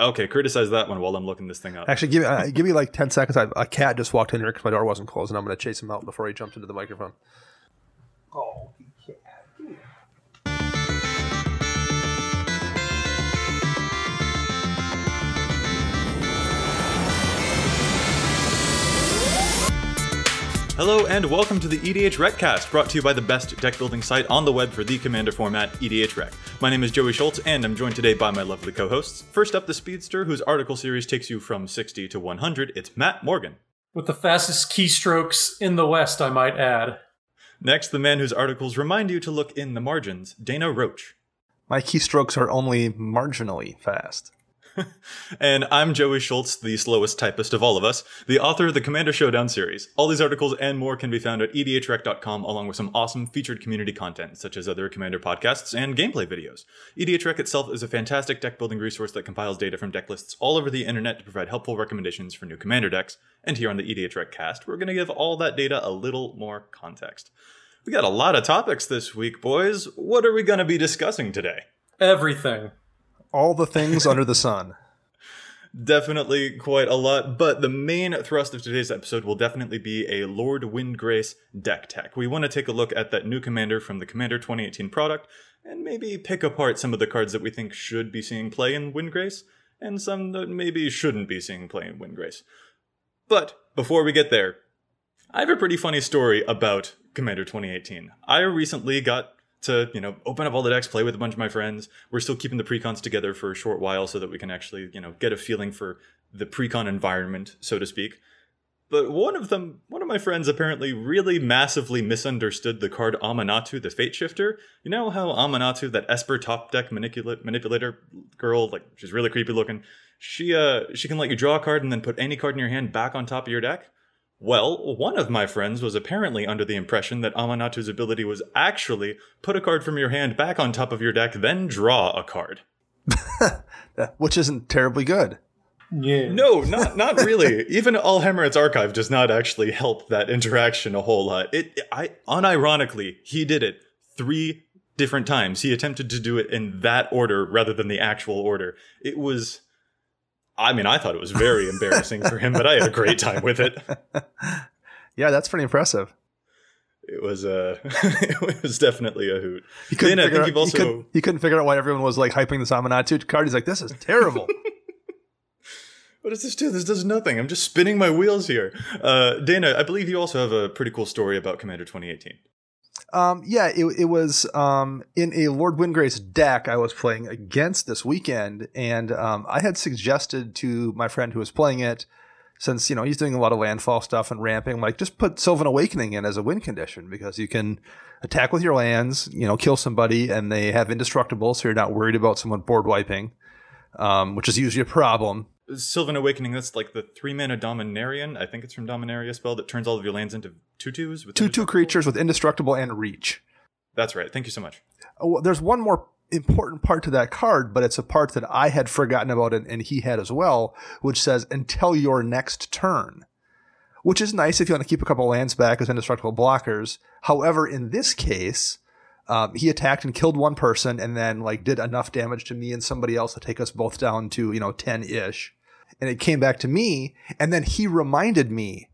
Okay, criticize that one while I'm looking this thing up. Actually, give me uh, give me like ten seconds. I, a cat just walked in here because my door wasn't closed, and I'm going to chase him out before he jumps into the microphone. Oh, Hello and welcome to the EDH Recast, brought to you by the best deck building site on the web for the Commander format, EDH Rec. My name is Joey Schultz, and I'm joined today by my lovely co-hosts. First up, the Speedster, whose article series takes you from 60 to 100. It's Matt Morgan. With the fastest keystrokes in the West, I might add. Next, the man whose articles remind you to look in the margins, Dana Roach. My keystrokes are only marginally fast. and I'm Joey Schultz, the slowest typist of all of us, the author of the Commander Showdown series. All these articles and more can be found at edhrec.com, along with some awesome featured community content, such as other Commander podcasts and gameplay videos. EDHREC itself is a fantastic deck building resource that compiles data from deck lists all over the internet to provide helpful recommendations for new Commander decks. And here on the EDHREC cast, we're going to give all that data a little more context. We got a lot of topics this week, boys. What are we going to be discussing today? Everything all the things under the sun. Definitely quite a lot, but the main thrust of today's episode will definitely be a Lord Windgrace deck tech. We want to take a look at that new commander from the Commander 2018 product and maybe pick apart some of the cards that we think should be seeing play in Windgrace and some that maybe shouldn't be seeing play in Windgrace. But before we get there, I have a pretty funny story about Commander 2018. I recently got to you know open up all the decks play with a bunch of my friends. We're still keeping the precons together for a short while so that we can actually you know get a feeling for the precon environment so to speak. But one of them one of my friends apparently really massively misunderstood the card Aminatou the Fateshifter. You know how Aminatou that esper top deck manipulate, manipulator girl like she's really creepy looking. She uh she can let you draw a card and then put any card in your hand back on top of your deck well, one of my friends was apparently under the impression that Aminatou's ability was actually put a card from your hand back on top of your deck, then draw a card. Which isn't terribly good. Yeah. No, not not really. Even Alhammarret's archive does not actually help that interaction a whole lot. It I unironically, he did it three different times. He attempted to do it in that order rather than the actual order. It was I mean, I thought it was very embarrassing for him, but I had a great time with it. Yeah, that's pretty impressive. It was uh, it was definitely a hoot. You couldn't, then, figure, out, also... you, couldn't, you couldn't figure out why everyone was like hyping the Aminatou card. He's like, this is terrible. what does this do? This does nothing. I'm just spinning my wheels here. Uh, Dana, I believe you also have a pretty cool story about Commander 2018. Um, yeah, it, it was um, in a Lord Windgrace deck I was playing against this weekend, and um, I had suggested to my friend who was playing it, since you know he's doing a lot of landfall stuff and ramping, like just put Sylvan Awakening in as a win condition because you can attack with your lands, you know, kill somebody, and they have indestructible, so you're not worried about someone board wiping, um, which is usually a problem Sylvan Awakening, that's like the three mana Dominarian. I think it's from Dominaria spell that turns all of your lands into tutus. With two two creatures with indestructible and reach. That's right. Thank you so much. Oh, there's one more important part to that card, but it's a part that I had forgotten about and, and he had as well, which says until your next turn. Which is nice if you want to keep a couple lands back as indestructible blockers. However, in this case, um, he attacked and killed one person and then like did enough damage to me and somebody else to take us both down to you know 10 ish and it came back to me. And then he reminded me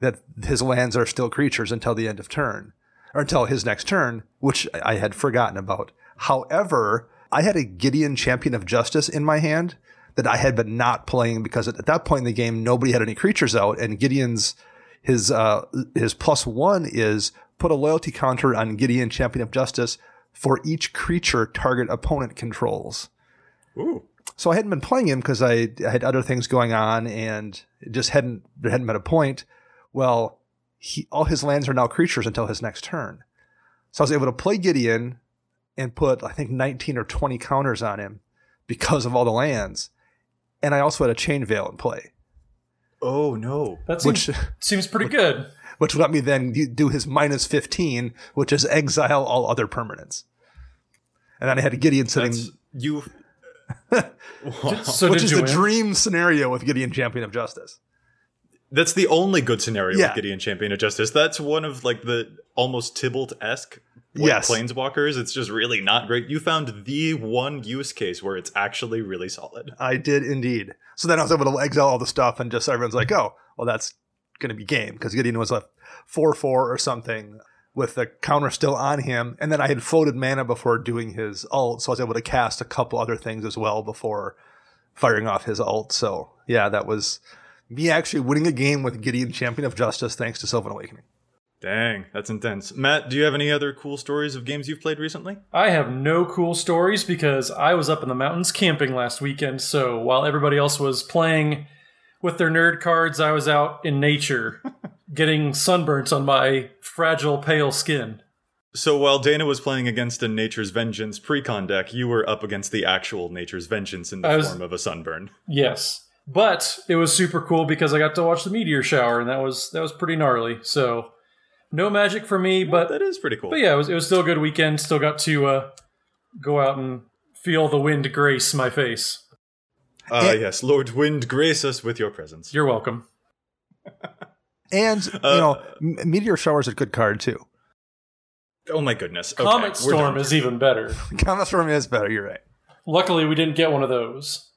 that his lands are still creatures until the end of turn or until his next turn, which I had forgotten about. However, I had a Gideon Champion of Justice in my hand that I had been not playing because at that point in the game, nobody had any creatures out. And Gideon's, his, uh, his plus one is put a loyalty counter on Gideon Champion of Justice for each creature target opponent controls. Ooh so I hadn't been playing him because I, I, had other things going on and it just hadn't there hadn't been a point. Well, he, all his lands are now creatures until his next turn. So I was able to play Gideon and put I think 19 or 20 counters on him because of all the lands. And I also had a chain veil in play. Oh no. That seems, which, seems pretty good. Which let me then do his minus 15, which is exile all other permanents. And then I had a Gideon sitting. That's, you so Which is the dream scenario with Gideon Champion of Justice. That's the only good scenario Yeah. with Gideon Champion of Justice. That's one of like the almost Tibalt esque Yes. planeswalkers. It's just really not great. You found the one use case where it's actually really solid. I did indeed. So then I was able to exile all the stuff, and just everyone's like, "Oh, well, that's going to be game," because Gideon was a four-four or something with the counter still on him, and then I had floated mana before doing his ult, so I was able to cast a couple other things as well before firing off his ult. So yeah, that was me actually winning a game with Gideon Champion of Justice thanks to Sylvan Awakening. Dang, that's intense. Matt, do you have any other cool stories of games you've played recently? I have no cool stories because I was up in the mountains camping last weekend. So while everybody else was playing with their nerd cards, I was out in nature getting sunburnt on my fragile, pale skin. So while Dana was playing against a Nature's Vengeance precon deck, you were up against the actual Nature's Vengeance in the was- form of a sunburn. Yes. But it was super cool because I got to watch the meteor shower and that was that was pretty gnarly. So no magic for me, but That is pretty cool. But yeah, it was, it was still a good weekend. Still got to uh, go out and feel the wind grace my face. Ah, And- yes, Lord Wind, grace us with your presence. You're welcome. And you Uh, know, M- Meteor Shower is a good card too. Oh my goodness. Okay, Comet Storm is even better. Comet Storm is better. You're right. Luckily, we didn't get one of those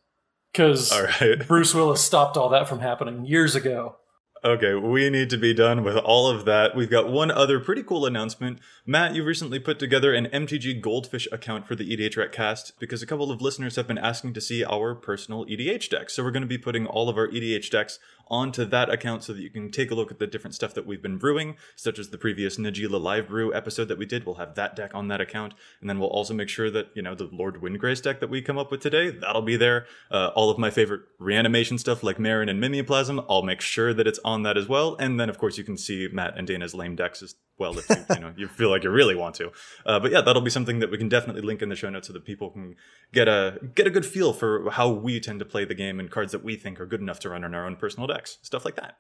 because All right. Bruce Willis stopped all that from happening years ago. Okay, we need to be done with all of that. We've got one other pretty cool announcement. Matt, you recently put together an MTG Goldfish account for the EDH Rec because a couple of listeners have been asking to see our personal EDH decks. So we're going to be putting all of our EDH decks onto that account so that you can take a look at the different stuff that we've been brewing, such as the previous Najeela Live Brew episode that we did. We'll have that deck on that account. And then we'll also make sure that, you know, the Lord Windgrace deck that we come up with today, that'll be there. Uh, all of my favorite reanimation stuff like Meren and Mimeoplasm, I'll make sure that it's on that as well. And then, of course, you can see Matt and Dana's lame decks as well if you, you know you feel like you really want to. Uh, but yeah, that'll be something that we can definitely link in the show notes so that people can get a get a good feel for how we tend to play the game and cards that we think are good enough to run on our own personal decks, stuff like that.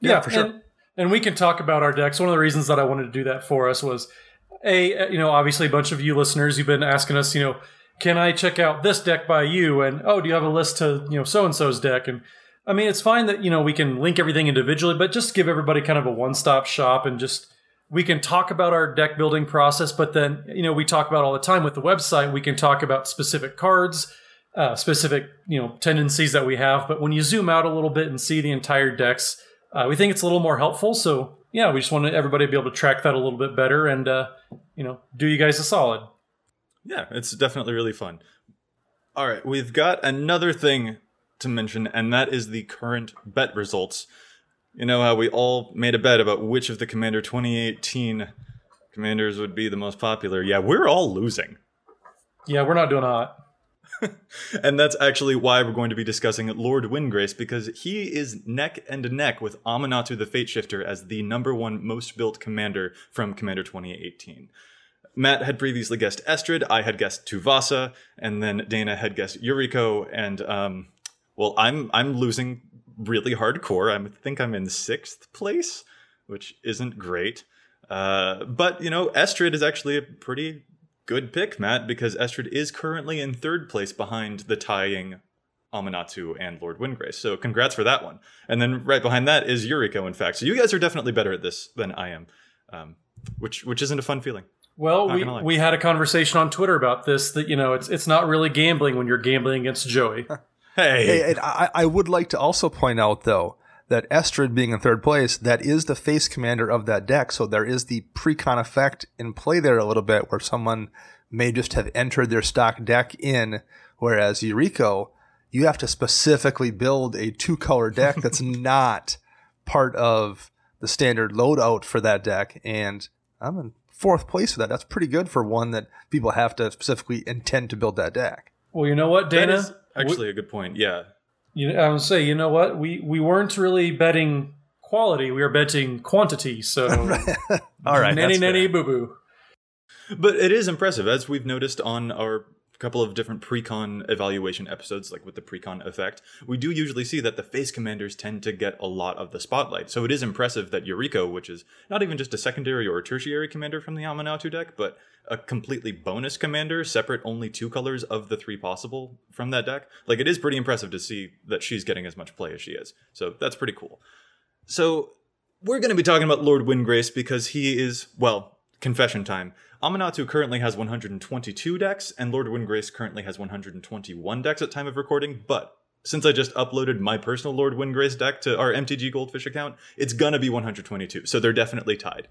Yeah, for sure. And, and we can talk about our decks. One of the reasons that I wanted to do that for us was a uh, you know obviously a bunch of you listeners you've been asking us you know can I check out this deck by you and oh do you have a list to you know so and so's deck and I mean it's fine that you know we can link everything individually but just give everybody kind of a one stop shop and just we can talk about our deck building process but then you know we talk about all the time with the website we can talk about specific cards uh, specific you know tendencies that we have but when you zoom out a little bit and see the entire decks uh, we think it's a little more helpful so yeah we just want everybody to be able to track that a little bit better and uh, you know do you guys a solid Yeah, it's definitely really fun. All right, we've got another thing to mention, and that is the current bet results. You know how we all made a bet about which of the Commander 2018 commanders would be the most popular? Yeah, we're all losing. yeah we're not doing hot And that's actually why we're going to be discussing Lord Windgrace, because he is neck and neck with Aminatou the Fateshifter as the number one most built commander from Commander 2018. Matt had previously guessed Estrid, I had guessed Tuvasa, and then Dana had guessed Yuriko, and um, well, I'm I'm losing really hardcore. I think I'm in sixth place, which isn't great. Uh, but you know, Estrid is actually a pretty good pick, Matt, because Estrid is currently in third place behind the tying Aminatou and Lord Windgrace. So congrats for that one. And then right behind that is Yuriko, in fact. So you guys are definitely better at this than I am, um, which which isn't a fun feeling. well Not we, we had a conversation on twitter about this that you know it's it's not really gambling when you're gambling against joey Hey, Hey, and I, I would like to also point out, though, that Estrid being in third place, that is the face commander of that deck. So there is the precon effect in play there a little bit, where someone may just have entered their stock deck in, whereas Yuriko, you have to specifically build a two color deck that's not part of the standard loadout for that deck. And I'm in fourth place for that. That's pretty good for one that people have to specifically intend to build that deck. well you know what dana is actually a good point. Yeah. You know, I would say, you know what? We we weren't really betting quality; we were betting quantity. So, All right. nanny nanny boo boo. But it is impressive, as we've noticed on our couple of different precon evaluation episodes, like with the precon effect, we do usually see that the face commanders tend to get a lot of the spotlight. So it is impressive that Yuriko, which is not even just a secondary or a tertiary commander from the Aminatou deck, but a completely bonus commander, separate only two colors of the three possible from that deck. Like it is pretty impressive to see that she's getting as much play as she is. So that's pretty cool. So we're going to be talking about Lord Windgrace because he is, well, confession time. Aminatou currently has 122 decks, and Lord Windgrace currently has 121 decks at time of recording, but since I just uploaded my personal Lord Windgrace deck to our MTG Goldfish account, it's gonna be 122, so they're definitely tied.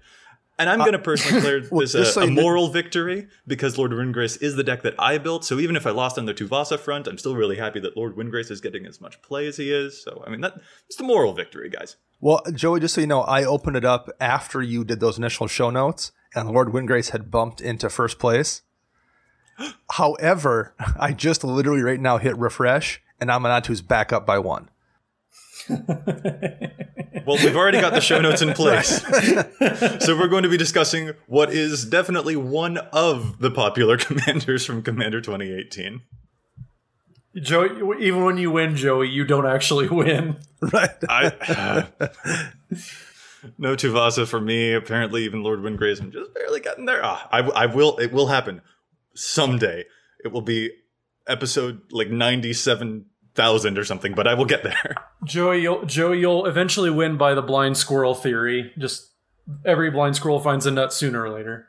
And I'm uh, going to personally declare well, this just a, a moral victory because Lord Windgrace is the deck that I built. So even if I lost on the Tuvasa front, I'm still really happy that Lord Windgrace is getting as much play as he is. So I mean, that it's a moral victory, guys. Well, Joey, just so you know, I opened it up after you did those initial show notes, and Lord Windgrace had bumped into first place. However, I just literally right now hit refresh, and Aminatou's back up by one. Well, we've already got the show notes in place. so we're going to be discussing what is definitely one of the popular commanders from Commander 2018. Joey, even when you win, Joey, you don't actually win. Right. I no Tuvasa for me. Apparently, even Lord Windgrace, I'm just barely getting there. Ah, I, I will. It will happen someday. It will be episode like ninety-seven thousand or something, but I will get there. Joey, you'll, Joey, you'll eventually win by the blind squirrel theory. Just every blind squirrel finds a nut sooner or later.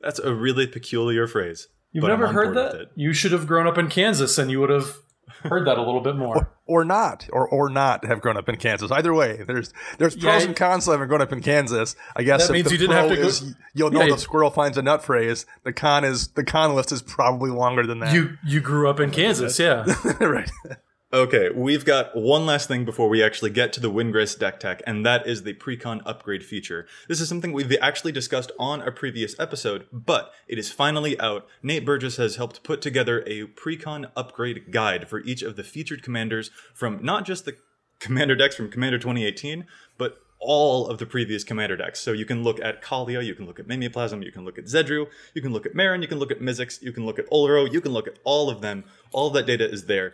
That's a really peculiar phrase. You've never heard that? You should have grown up in Kansas and you would have heard that a little bit more. or not, or or not have grown up in Kansas. Either way, there's there's pros Yeah, and cons to having grown up in Kansas. I guess That means you didn't have to go- is, you'll know Yeah. the squirrel finds a nut phrase. The con is the con list is probably longer than that. You you grew up in Kansas, yeah. right. Okay, we've got one last thing before we actually get to the Windgrace deck tech, and that is the precon upgrade feature. This is something we've actually discussed on a previous episode, but it is finally out. Nate Burgess has helped put together a precon upgrade guide for each of the featured commanders from not just the commander decks from Commander 2018, but all of the previous commander decks. So you can look at Kaalia, you can look at Mimeoplasm, you can look at Zedruu, you can look at Meren, you can look at Mizzix, you can look at Oloro, you can look at all of them. All of that data is there.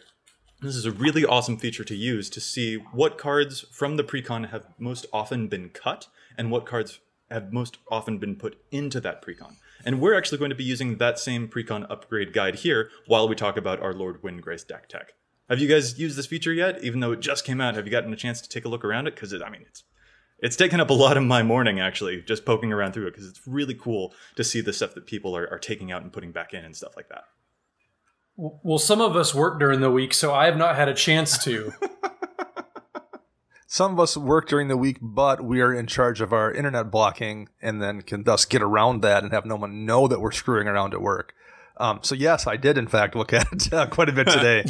This is a really awesome feature to use to see what cards from the precon have most often been cut and what cards have most often been put into that precon. And we're actually going to be using that same precon upgrade guide here while we talk about our Lord Windgrace deck tech. Have you guys used this feature yet? Even though it just came out, have you gotten a chance to take a look around it? Because I mean, it's it's taken up a lot of my morning actually, just poking around through it because it's really cool to see the stuff that people are, are taking out and putting back in and stuff like that. Well, some of us work during the week, so I have not had a chance to. Some of us work during the week, but we are in charge of our internet blocking and then can thus get around that and have no one know that we're screwing around at work. Um, so, yes, I did, in fact, look at it uh, quite a bit today.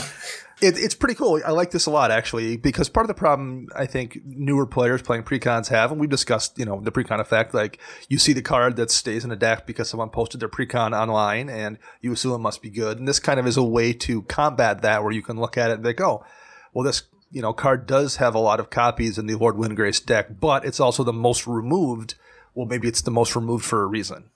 it, it's pretty cool. I like this a lot, actually, because part of the problem I think newer players playing precons have, and we've discussed, you know, the precon effect, like you see the card that stays in a deck because someone posted their precon online and you assume it must be good. And this kind of is a way to combat that where you can look at it and think, oh, well, this you know card does have a lot of copies in the Lord Windgrace deck, but it's also the most removed. Well, maybe it's the most removed for a reason.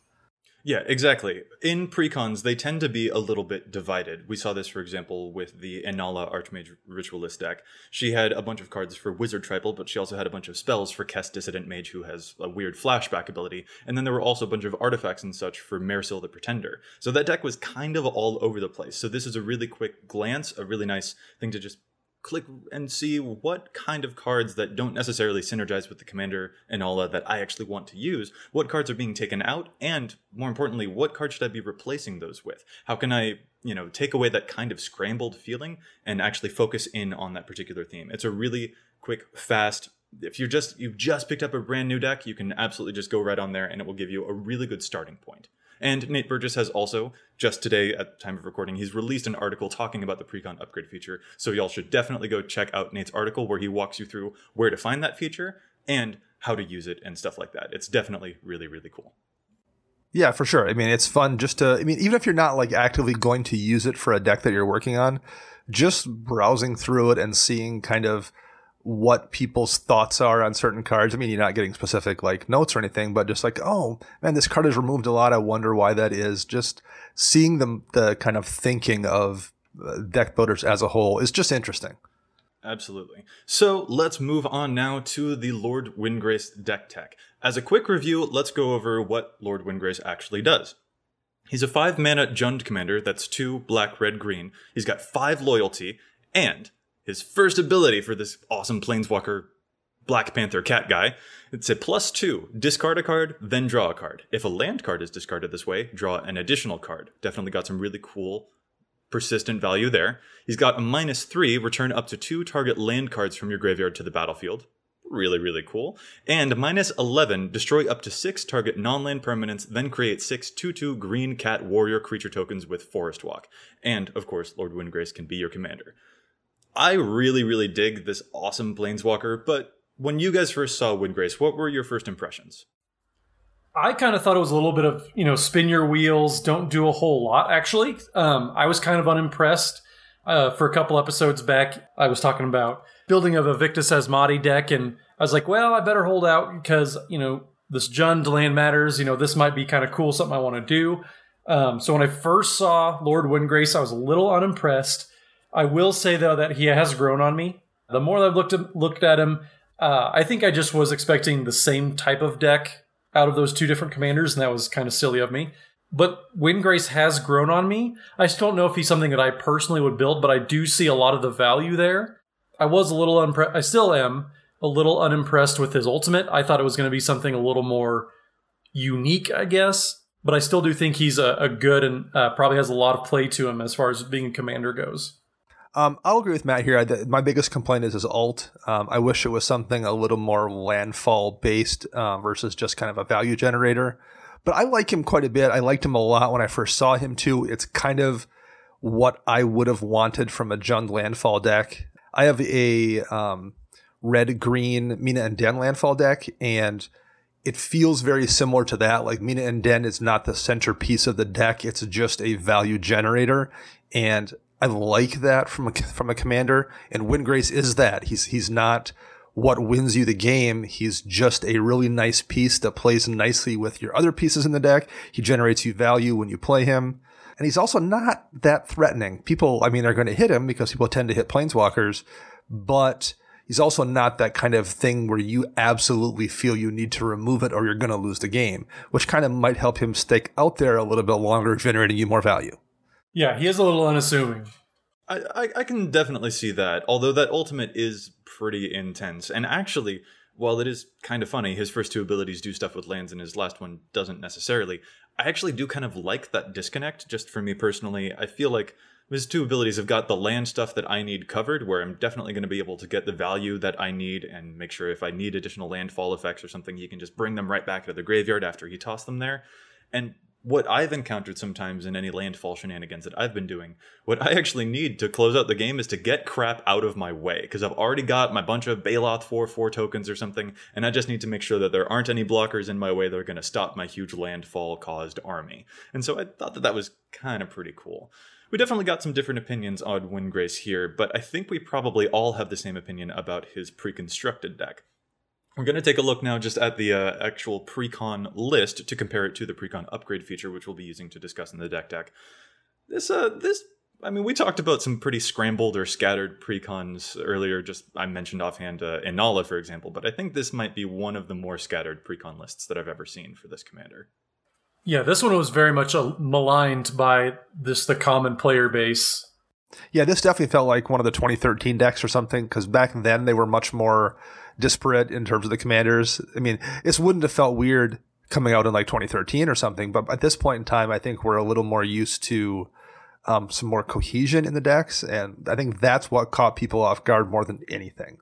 Yeah, exactly. In precons, they tend to be a little bit divided. We saw this, for example, with the Inalla Archmage Ritualist deck. She had a bunch of cards for Wizard Tribal, but she also had a bunch of spells for Kess Dissident Mage, who has a weird flashback ability. And then there were also a bunch of artifacts and such for Mairsil the Pretender. So that deck was kind of all over the place. So this is a really quick glance, a really nice thing to just click and see what kind of cards that don't necessarily synergize with the commander and all that I actually want to use, what cards are being taken out, and more importantly, what cards should I be replacing those with? How can I, you know, take away that kind of scrambled feeling and actually focus in on that particular theme? It's a really quick, fast. If you're just you've just picked up a brand new deck, you can absolutely just go right on there and it will give you a really good starting point. And Nate Burgess has also, just today at the time of recording, he's released an article talking about the Precon upgrade feature. So y'all should definitely go check out Nate's article where he walks you through where to find that feature and how to use it and stuff like that. It's definitely really, really cool. Yeah, for sure. I mean, it's fun just to. I mean, even if you're not like actively going to use it for a deck that you're working on, just browsing through it and seeing kind of what people's thoughts are on certain cards. I mean, you're not getting specific like notes or anything, but just like, oh man, this card has removed a lot. I wonder why that is. Just seeing the the kind of thinking of uh, deck builders as a whole is just interesting. Absolutely. So let's move on now to the Lord Windgrace deck tech. As a quick review, let's go over what Lord Windgrace actually does. He's a 5 mana Jund commander that's 2 black, red, green. He's got 5 loyalty, and his first ability for this awesome Planeswalker Black Panther cat guy, it's a plus 2. Discard a card, then draw a card. If a land card is discarded this way, draw an additional card. Definitely got some really cool persistent value there. He's got a minus 3, return up to 2 target land cards from your graveyard to the battlefield really, really cool. And minus 11, destroy up to 6 target non land permanents, then create 6 2 2 green cat warrior creature tokens with Forest Walk. And, of course, Lord Windgrace can be your commander. I really, really dig this awesome Planeswalker, but when you guys first saw Windgrace, what were your first impressions? I kind of thought it was a little bit of, you know, spin your wheels, don't do a whole lot, actually. Um, I was kind of unimpressed. Uh, for a couple episodes back, I was talking about building of a Vaevictis Asmadi deck, and I was like, well, I better hold out because you know this Jund land matters. You know, this might be kind of cool, something I want to do. Um, so when I first saw Lord Windgrace, I was a little unimpressed. I will say though that he has grown on me. The more I've looked at, looked at him, uh, I think I just was expecting the same type of deck out of those two different commanders, and that was kind of silly of me. But Windgrace has grown on me. I just don't know if he's something that I personally would build, but I do see a lot of the value there. I was a little unimpressed. I still am a little unimpressed with his ultimate. I thought it was going to be something a little more unique, I guess. But I still do think he's a, a good and uh, probably has a lot of play to him as far as being a commander goes. Um, I'll agree with Matt here. My biggest complaint is his alt. Um, I wish it was something a little more landfall based uh, versus just kind of a value generator. But I like him quite a bit. I liked him a lot when I first saw him too. It's kind of what I would have wanted from a Jund landfall deck. I have a um, red green Mina and Denn landfall deck, and it feels very similar to that. Like Mina and Denn is not the centerpiece of the deck; it's just a value generator, and I like that from a, from a commander. And Windgrace is that. He's he's not what wins you the game. He's just a really nice piece that plays nicely with your other pieces in the deck. He generates you value when you play him. And he's also not that threatening. People, I mean, are going to hit him because people tend to hit planeswalkers, but he's also not that kind of thing where you absolutely feel you need to remove it or you're going to lose the game, which kind of might help him stick out there a little bit longer, generating you more value. Yeah, he is a little unassuming. I, I, I can definitely see that, although that ultimate is pretty intense. And actually, while it is kind of funny, his first two abilities do stuff with lands and his last one doesn't necessarily. I actually do kind of like that disconnect, just for me personally. I feel like his two abilities have got the land stuff that I need covered, where I'm definitely going to be able to get the value that I need and make sure if I need additional landfall effects or something, he can just bring them right back to the graveyard after he tossed them there. And what I've encountered sometimes in any landfall shenanigans that I've been doing, what I actually need to close out the game is to get crap out of my way because I've already got my bunch of Baloth 4 4 tokens or something, and I just need to make sure that there aren't any blockers in my way that are going to stop my huge landfall caused army. And so I thought that that was kind of pretty cool. We definitely got some different opinions on Windgrace here, but I think we probably all have the same opinion about his pre constructed deck. We're going to take a look now just at the uh, actual precon list to compare it to the precon upgrade feature, which we'll be using to discuss in the deck deck. This, uh, this, I mean, we talked about some pretty scrambled or scattered precons earlier. Just I mentioned offhand uh, Inalla, for example, but I think this might be one of the more scattered precon lists that I've ever seen for this commander. Yeah, this one was very much uh, maligned by this the common player base. Yeah, this definitely felt like one of the 2013 decks or something because back then they were much more disparate in terms of the commanders. I mean, this wouldn't have felt weird coming out in like 2013 or something, but at this point in time, I think we're a little more used to um, some more cohesion in the decks, and I think that's what caught people off guard more than anything.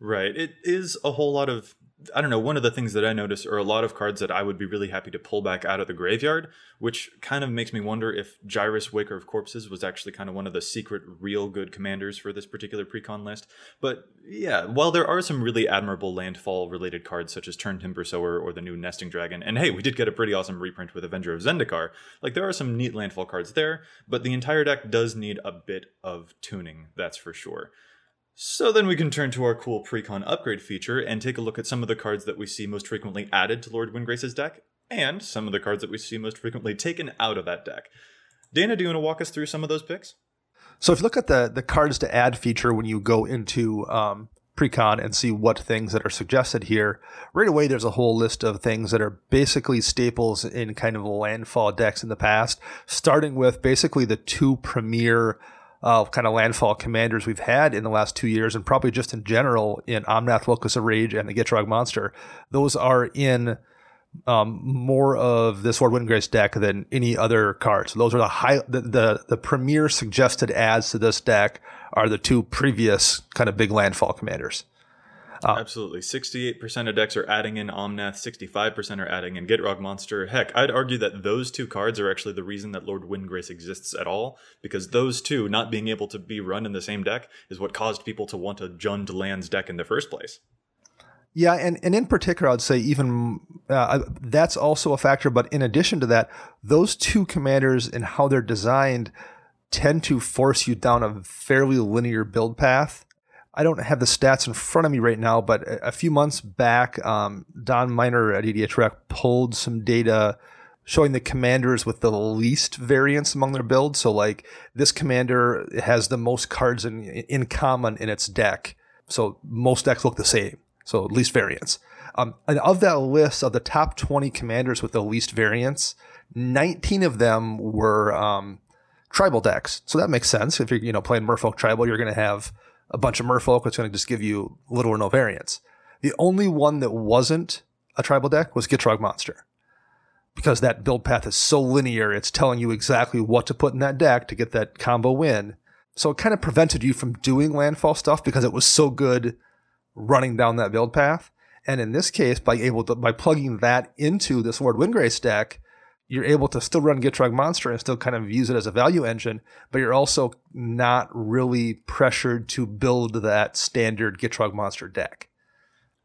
Right. It is a whole lot of I don't know, one of the things that I notice are a lot of cards that I would be really happy to pull back out of the graveyard, which kind of makes me wonder if Gyrus Waker of Corpses was actually kind of one of the secret real good commanders for this particular precon list. But yeah, while there are some really admirable landfall related cards such as Turntimber Sower or the new Nesting Dragon, and hey, we did get a pretty awesome reprint with Avenger of Zendikar, like there are some neat landfall cards there, but the entire deck does need a bit of tuning, that's for sure. So then we can turn to our cool precon upgrade feature and take a look at some of the cards that we see most frequently added to Lord Windgrace's deck, and some of the cards that we see most frequently taken out of that deck. Dana, do you want to walk us through some of those picks? So if you look at the the cards to add feature when you go into um, precon and see what things that are suggested here, right away there's a whole list of things that are basically staples in kind of landfall decks in the past, starting with basically the two premier uh, kind of landfall commanders we've had in the last two years, and probably just in general in Omnath, Locus of Rage, and the Gitrog Monster. Those are in um, more of this Lord Windgrace deck than any other cards. Those are the high, the, the, the premier suggested adds to this deck are the two previous kind of big landfall commanders. Uh, Absolutely. 68% of decks are adding in Omnath, 65% are adding in Gitrog Monster. Heck, I'd argue that those two cards are actually the reason that Lord Windgrace exists at all, because those two not being able to be run in the same deck is what caused people to want a Jund Lands deck in the first place. Yeah, and, and in particular, I'd say even uh, that's also a factor. But in addition to that, those two commanders and how they're designed tend to force you down a fairly linear build path. I don't have the stats in front of me right now, but a few months back, um, Don Miner at EDH pulled some data showing the commanders with the least variance among their builds. So, like this commander has the most cards in in common in its deck. So most decks look the same. So least variance. Um, and of that list of the top 20 commanders with the least variance, 19 of them were um, tribal decks. So that makes sense. If you're you know playing Merfolk tribal, you're going to have a bunch of merfolk, it's going to just give you little or no variance. The only one that wasn't a tribal deck was Gitrog Monster. Because that build path is so linear, it's telling you exactly what to put in that deck to get that combo win. So it kind of prevented you from doing landfall stuff because it was so good running down that build path. And in this case, by able to by plugging that into this Lord Windgrace deck, you're able to still run Gitrog Monster and still kind of use it as a value engine, but you're also not really pressured to build that standard Gitrog Monster deck.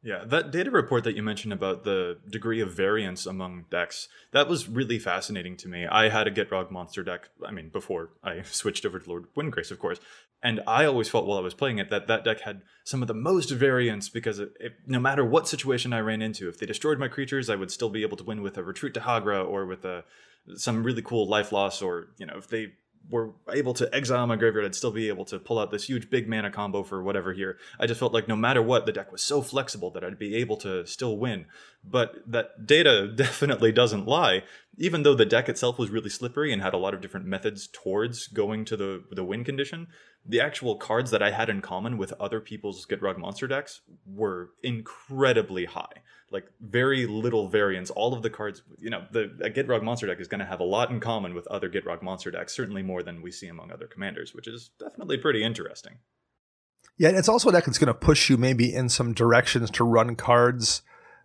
Yeah, that data report that you mentioned about the degree of variance among decks, that was really fascinating to me. I had a Gitrog monster deck, I mean, before I switched over to Lord Windgrace, of course. And I always felt while I was playing it that that deck had some of the most variance because it, it, no matter what situation I ran into, if they destroyed my creatures, I would still be able to win with a Retreat to Hagra or with a some really cool life loss, or, you know, if they were able to exile my graveyard, I'd still be able to pull out this huge big mana combo for whatever here. I just felt like no matter what, the deck was so flexible that I'd be able to still win. But that data definitely doesn't lie. Even though the deck itself was really slippery and had a lot of different methods towards going to the the win condition, the actual cards that I had in common with other people's Gitrog monster decks were incredibly high. Like very little variance. All of the cards, you know, the a Gitrog monster deck is going to have a lot in common with other Gitrog monster decks, certainly more than we see among other commanders, which is definitely pretty interesting. Yeah, it's also a deck that's going to push you maybe in some directions to run cards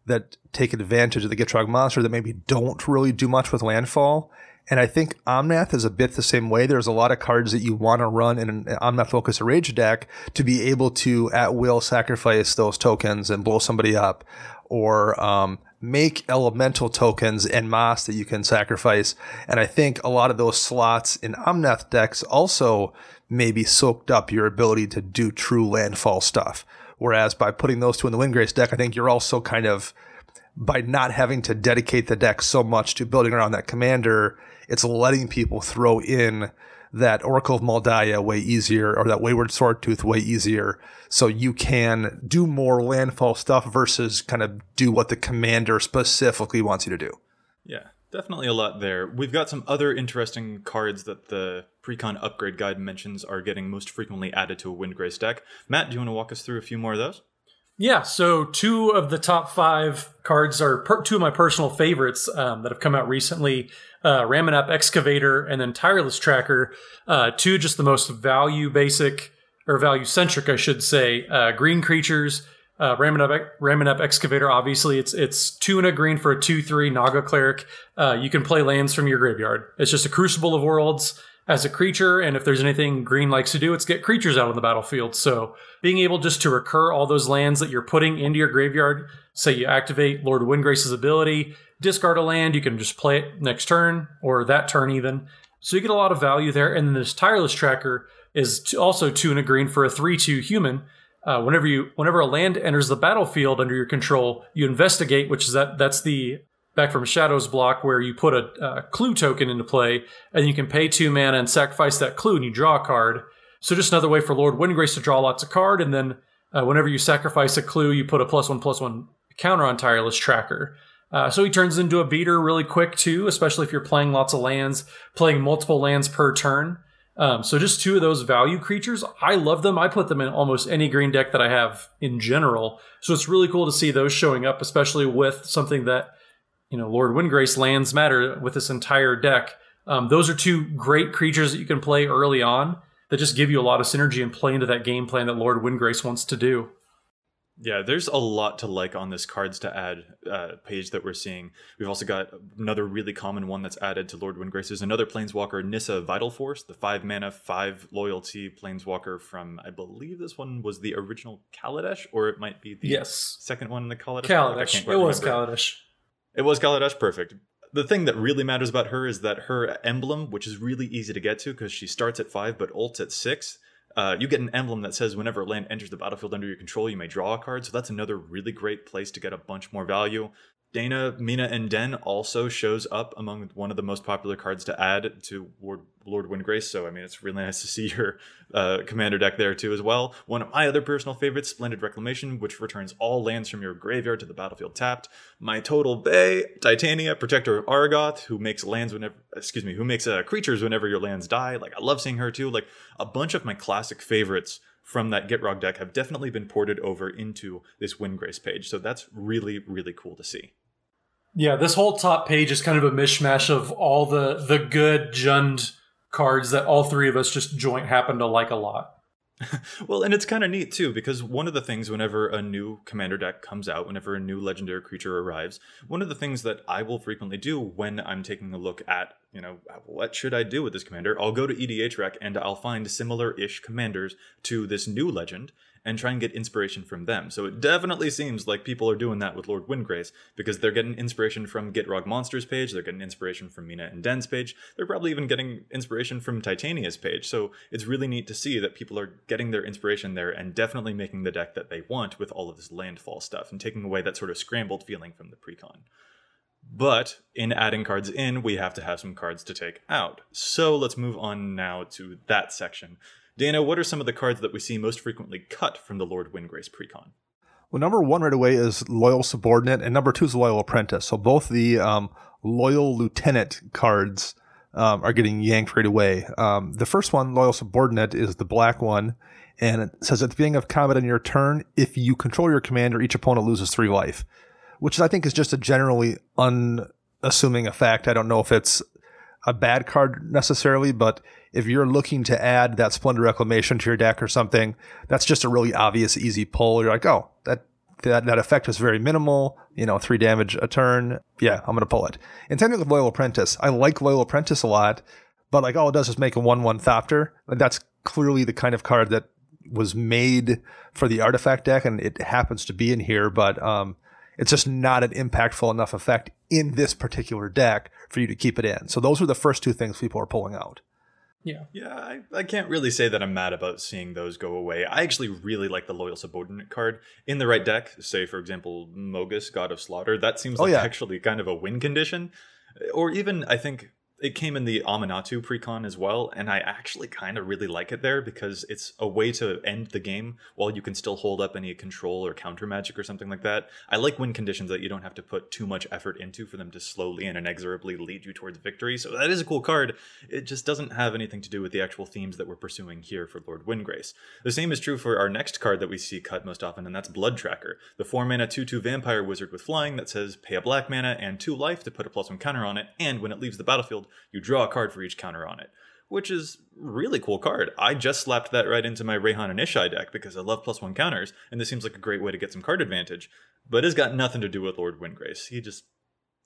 that take advantage of the Gitrog monster that maybe don't really do much with landfall and I think Omnath is a bit the same way. There's a lot of cards that you want to run in an Omnath Locus Rage deck to be able to at will sacrifice those tokens and blow somebody up, or um, make elemental tokens and mass that you can sacrifice. And I think a lot of those slots in Omnath decks also maybe soaked up your ability to do true landfall stuff. Whereas by putting those two in the Windgrace deck, I think you're also kind of by not having to dedicate the deck so much to building around that commander, it's letting people throw in that Oracle of Mul Daya way easier or that Wayward Swordtooth way easier. So you can do more landfall stuff versus kind of do what the commander specifically wants you to do. Yeah, definitely a lot there. We've got some other interesting cards that the Precon upgrade guide mentions are getting most frequently added to a Windgrace deck. Matt, do you want to walk us through a few more of those? Yeah, so two of the top five cards are per- two of my personal favorites um, that have come out recently uh, Ramunap Excavator and then Tireless Tracker. Uh, two just the most value basic or value centric, I should say, uh, green creatures. Uh, Ramunap, Ramunap Excavator, obviously, it's it's two and a green for a 2 3 Naga Cleric. Uh, you can play lands from your graveyard. It's just a Crucible of Worlds as a creature, and if there's anything green likes to do, it's get creatures out on the battlefield. So being able just to recur all those lands that you're putting into your graveyard, say you activate Lord Windgrace's ability, discard a land, you can just play it next turn or that turn even. So you get a lot of value there. And then this tireless tracker, is also two and a green for a three-two human. Uh, whenever you whenever a land enters the battlefield under your control, you investigate, which is that that's the back from Shadows block where you put a, a clue token into play, and you can pay two mana and sacrifice that clue, and you draw a card. So just another way for Lord Windgrace to draw lots of card, and then uh, whenever you sacrifice a clue, you put a plus one plus one counter on Tireless Tracker. Uh, so he turns into a beater really quick too, especially if you're playing lots of lands, playing multiple lands per turn. Um, so just two of those value creatures, I love them. I put them in almost any green deck that I have in general. So it's really cool to see those showing up, especially with something that you know Lord Windgrace lands matter with this entire deck. Um, those are two great creatures that you can play early on that just give you a lot of synergy and play into that game plan that Lord Windgrace wants to do. Yeah, there's a lot to like on this cards to add uh, page that we're seeing. We've also got another really common one that's added to Lord Windgrace's another Planeswalker, Nissa Vital Force, the five mana, five loyalty Planeswalker from, I believe this one was the original Kaladesh, or it might be the yes. second one in the Kaladesh. Kaladesh. It was. Kaladesh. It was Kaladesh, perfect. The thing that really matters about her is that her emblem, which is really easy to get to because she starts at five but ults at six, uh, you get an emblem that says whenever land enters the battlefield under your control, you may draw a card. So that's another really great place to get a bunch more value. Dana, Mina, and Denn also shows up among one of the most popular cards to add to Lord, Lord Windgrace. So, I mean, it's really nice to see your uh, commander deck there too as well. One of my other personal favorites, Splendid Reclamation, which returns all lands from your graveyard to the battlefield tapped. My Total Bay, Titania, Protector of Argoth, who makes lands whenever, excuse me, who makes uh, creatures whenever your lands die. Like, I love seeing her too. Like, a bunch of my classic favorites from that Gitrog deck have definitely been ported over into this Windgrace page. So that's really, really cool to see. Yeah, this whole top page is kind of a mishmash of all the the good Jund cards that all three of us just joint happen to like a lot. well, and it's kind of neat too because one of the things whenever a new commander deck comes out, whenever a new legendary creature arrives, one of the things that I will frequently do when I'm taking a look at, you know, what should I do with this commander? I'll go to EDHREC and I'll find similar-ish commanders to this new legend and try and get inspiration from them. So it definitely seems like people are doing that with Lord Windgrace because they're getting inspiration from Gitrog Monsters page, they're getting inspiration from Mina and Denn's page, they're probably even getting inspiration from Titania's page. So it's really neat to see that people are getting their inspiration there and definitely making the deck that they want with all of this landfall stuff and taking away that sort of scrambled feeling from the precon. But in adding cards in, we have to have some cards to take out. So let's move on now to that section. Dana, what are some of the cards that we see most frequently cut from the Lord Windgrace precon? Well, number one right away is Loyal Subordinate, and number two is Loyal Apprentice. So both the um, Loyal Lieutenant cards um, are getting yanked right away. Um, the first one, Loyal Subordinate, is the black one, and it says at the beginning of combat on your turn, if you control your commander, each opponent loses three life, which I think is just a generally unassuming effect. I don't know if it's a bad card necessarily, but if you're looking to add that Splendid Reclamation to your deck or something, that's just a really obvious, easy pull. You're like, oh, that that, that effect is very minimal, you know, three damage a turn. Yeah, I'm going to pull it. And same with Loyal Apprentice. I like Loyal Apprentice a lot, but like all it does is make a 1 1 Thopter. That's clearly the kind of card that was made for the artifact deck, and it happens to be in here, but um, it's just not an impactful enough effect in this particular deck for you to keep it in. So those are the first two things people are pulling out. Yeah. Yeah, I, I can't really say that I'm mad about seeing those go away. I actually really like the Loyal Subordinate card. In the right deck, say, for example, Mogis, God of Slaughter, that seems oh, like yeah. actually kind of a win condition. Or even, I think, it came in the Aminatou precon as well, and I actually kind of really like it there because it's a way to end the game while you can still hold up any control or counter magic or something like that. I like win conditions that you don't have to put too much effort into for them to slowly and inexorably lead you towards victory. So that is a cool card. It just doesn't have anything to do with the actual themes that we're pursuing here for Lord Windgrace. The same is true for our next card that we see cut most often, and that's Blood Tracker, the 4 mana 2 2 vampire wizard with flying that says pay a black mana and 2 life to put a plus 1 counter on it, and when it leaves the battlefield, you draw a card for each counter on it, which is really cool card. I just slapped that right into my Reyhan and Ishai deck because I love plus one counters, and this seems like a great way to get some card advantage. But it's got nothing to do with Lord Windgrace. He just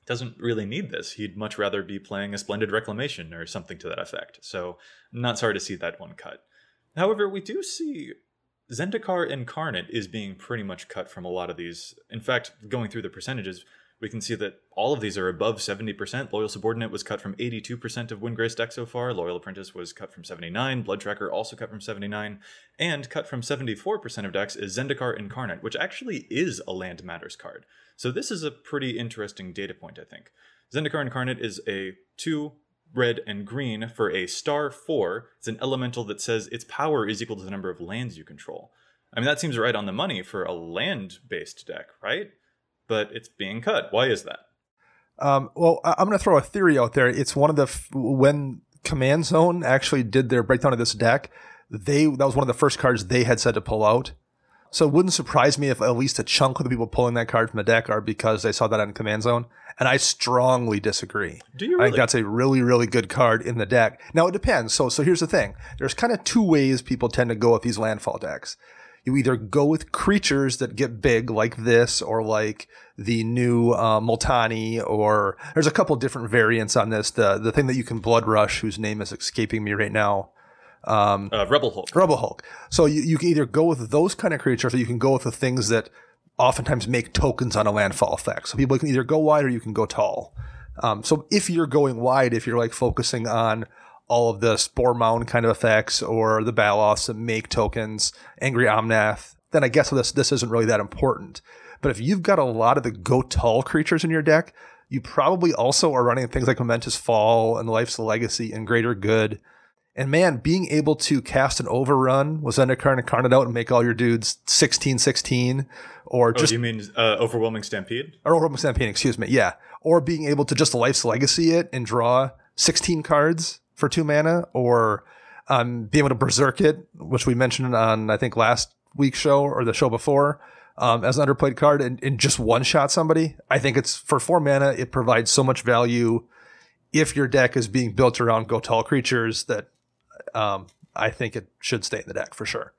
doesn't really need this. He'd much rather be playing a Splendid Reclamation or something to that effect. So, not sorry to see that one cut. However, we do see Zendikar Incarnate is being pretty much cut from a lot of these. In fact, going through the percentages, we can see that all of these are above 70%. Loyal Subordinate was cut from 82% of Windgrace deck so far. Loyal Apprentice was cut from 79. Blood Tracker also cut from 79. And cut from 74% of decks is Zendikar Incarnate, which actually is a Land Matters card. So this is a pretty interesting data point, I think. Zendikar Incarnate is a 2 red and green for a star 4. It's an elemental that says its power is equal to the number of lands you control. I mean, that seems right on the money for a land based deck, right? But it's being cut. Why is that? Um, well, I- I'm going to throw a theory out there. It's one of the f- when Command Zone actually did their breakdown of this deck. They that was one of the first cards they had said to pull out. So it wouldn't surprise me if at least a chunk of the people pulling that card from the deck are because they saw that on Command Zone. And I strongly disagree. Do you I think that's a really, really good card in the deck. Now it depends. So, so here's the thing: there's kind of two ways people tend to go with these landfall decks. You either go with creatures that get big, like this, or like the new uh, Multani, or there's a couple different variants on this. The the thing that you can blood rush, whose name is escaping me right now. Um, Uh, Rubblehulk. Rebel Hulk. So you, you can either go with those kind of creatures or you can go with the things that oftentimes make tokens on a landfall effect. So people can either go wide or you can go tall. Um, so if you're going wide, if you're like focusing on all of the Spore Mound kind of effects or the Baloths that make tokens, Angry Omnath, then I guess this this isn't really that important. But if you've got a lot of the go tall creatures in your deck, you probably also are running things like Momentous Fall and Life's Legacy and Greater Good. And man, being able to cast an overrun with Zendikar and Incarnate out and make all your dudes 16 16 or Oh, just you mean uh, Overwhelming Stampede? or Overwhelming Stampede, excuse me, yeah. Or being able to just Life's Legacy it and draw 16 cards for two mana, or um, being able to Berserk it, which we mentioned on, I think, last week's show or the show before, um, as an underplayed card and, and just one shot somebody. I think it's for four mana, it provides so much value if your deck is being built around go tall creatures that um, I think it should stay in the deck for sure.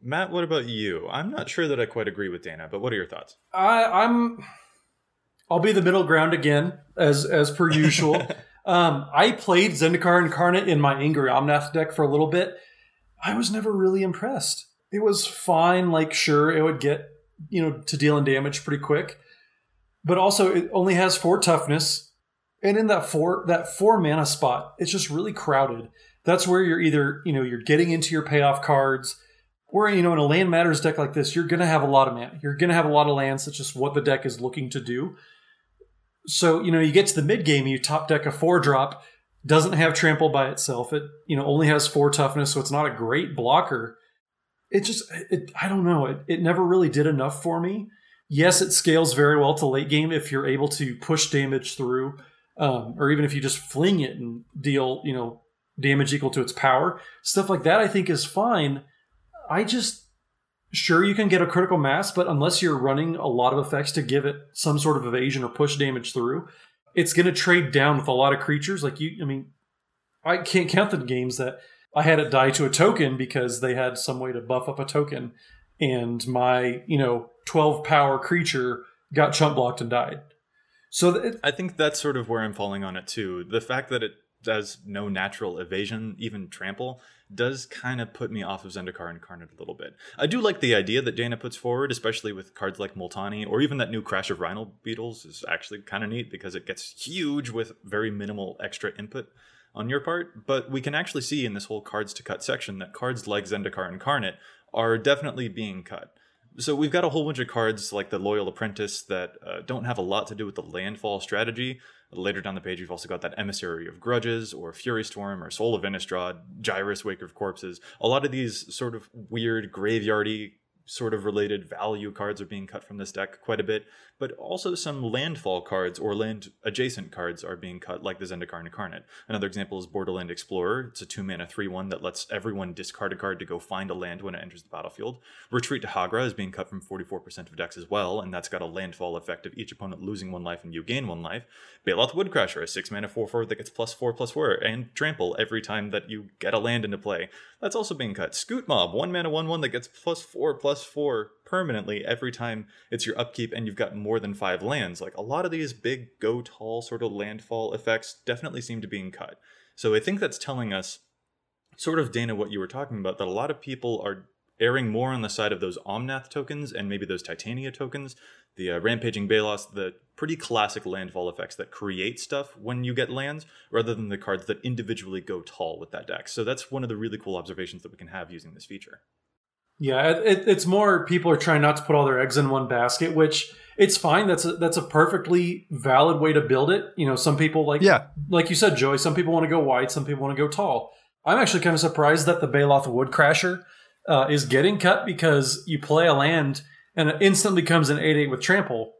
Matt, what about you? I'm not sure that I quite agree with Dana, but what are your thoughts? I, I'm. I'll be the middle ground again, as as per usual. um, I played Zendikar Incarnate in my Angry Omnath deck for a little bit. I was never really impressed. It was fine. Like, sure, it would get you know to dealing damage pretty quick, but also it only has four toughness, and in that four that four mana spot, it's just really crowded. That's where you're either you know you're getting into your payoff cards or you know in a land matters deck like this you're to have a lot of mana you're to have a lot of lands that's just what the deck is looking to do so you know you get to the mid game you top deck a four drop doesn't have trample by itself. It you know only has four toughness so it's not a great blocker. It just it, i don't know. It, it never really did enough for me. Yes it scales very well to late game if you're able to push damage through um, or even if you just fling it and deal you know damage equal to its power. Stuff like that i think is fine. I just sure you can get a critical mass, but unless you're running a lot of effects to give it some sort of evasion or push damage through, it's going to trade down with a lot of creatures. Like you, I mean, I can't count the games that I had it die to a token because they had some way to buff up a token, and my you know 12 power creature got chump blocked and died. So it, I think that's sort of where I'm falling on it too. The fact that it does no natural evasion, even trample, does kind of put me off of Zendikar Incarnate a little bit. I do like the idea that Dana puts forward, especially with cards like Multani, or even that new Crash of Rhino Beetles is actually kind of neat because it gets huge with very minimal extra input on your part. But we can actually see in this whole cards to cut section that cards like Zendikar Incarnate are definitely being cut. So we've got a whole bunch of cards like the Loyal Apprentice that uh, don't have a lot to do with the landfall strategy. Later down the page, we've also got that Emissary of Grudges, or Fury Storm, or Soul of Innistrad, Gyrus, Wake of Corpses. A lot of these sort of weird graveyardy sort of related value cards are being cut from this deck quite a bit, but also some landfall cards or land adjacent cards are being cut, like the Zendikar Incarnate. Another example is Borderland Explorer. It's a two mana 3 1 that lets everyone discard a card to go find a land when it enters the battlefield. Retreat to Hagra is being cut from 44% of decks as well, and that's got a landfall effect of each opponent losing one life and you gain one life. Baloth Woodcrasher, a 6 mana 4 4 that gets plus 4 plus 4 and trample every time that you get a land into play. That's also being cut. Scute Mob, 1 mana 1 1 that gets plus 4 plus 4 permanently every time it's your upkeep and you've got more than 5 lands. Like a lot of these big go tall sort of landfall effects definitely seem to be being cut. So I think that's telling us sort of Dana what you were talking about that a lot of people are erring more on the side of those Omnath tokens and maybe those Titania tokens, the uh, Rampaging Baloths, the pretty classic landfall effects that create stuff when you get lands, rather than the cards that individually go tall with that deck. So that's one of the really cool observations that we can have using this feature. Yeah, it, it's more people are trying not to put all their eggs in one basket, which it's fine. That's a, that's a perfectly valid way to build it. You know, some people like Yeah. like you said, Joey. Some people want to go wide, some people want to go tall. I'm actually kind of surprised that the Baloth Woodcrasher uh, is getting cut because you play a land and it instantly comes an 8 8 with trample.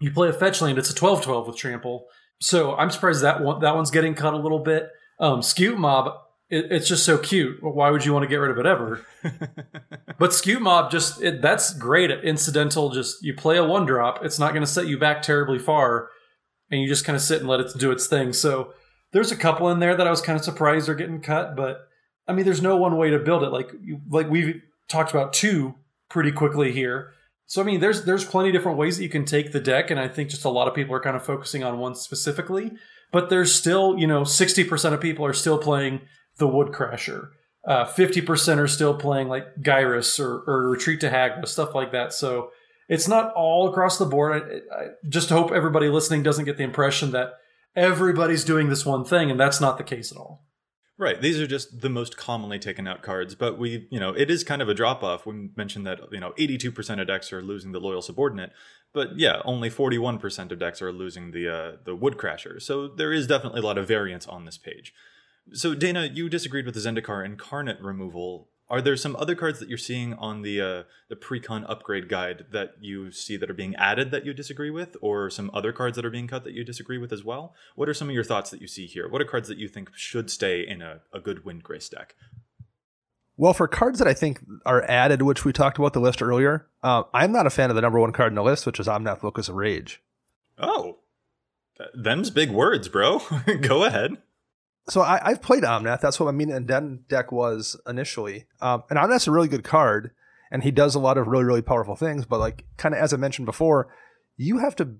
You play a fetch land, it's a 12 12 with trample. So I'm surprised that one that one's getting cut a little bit. Um, Scute Mob, it, it's just so cute. Why would you want to get rid of it ever? But Scute Mob just it, that's great at incidental. Just you play a one drop, it's not going to set you back terribly far, and you just kind of sit and let it do its thing. So there's a couple in there that I was kind of surprised are getting cut, but I mean, there's no one way to build it. Like like we've talked about two pretty quickly here. So I mean, there's there's plenty of different ways that you can take the deck, and I think just a lot of people are kind of focusing on one specifically. But there's still, you know, 60% of people are still playing the Woodcrasher. Uh, 50% are still playing like Gyrus or, or Retreat to Hagra, stuff like that. So it's not all across the board. I, I just hope everybody listening doesn't get the impression that everybody's doing this one thing, and that's not the case at all. Right. These are just the most commonly taken out cards, but we, you know, it is kind of a drop off. We mentioned that, you know, 82% of decks are losing the loyal subordinate, but yeah, only 41% of decks are losing the uh, the Woodcrasher. So there is definitely a lot of variance on this page. So Dana, you disagreed with the Zendikar incarnate removal. Are there some other cards that you're seeing on the uh, the precon upgrade guide that you see that are being added that you disagree with, or some other cards that are being cut that you disagree with as well? What are some of your thoughts that you see here? What are cards that you think should stay in a, a good Windgrace deck? Well, for cards that I think are added, which we talked about the list earlier, uh, I'm not a fan of the number one card in the list, which is Omnath Locus of Rage. Oh, them's big words, bro. Go ahead. So I, I've played Omnath. That's what my Mina and Denn deck was initially. Um, and Omnath's a really good card, and he does a lot of really, really powerful things. But like, kind of as I mentioned before, you have to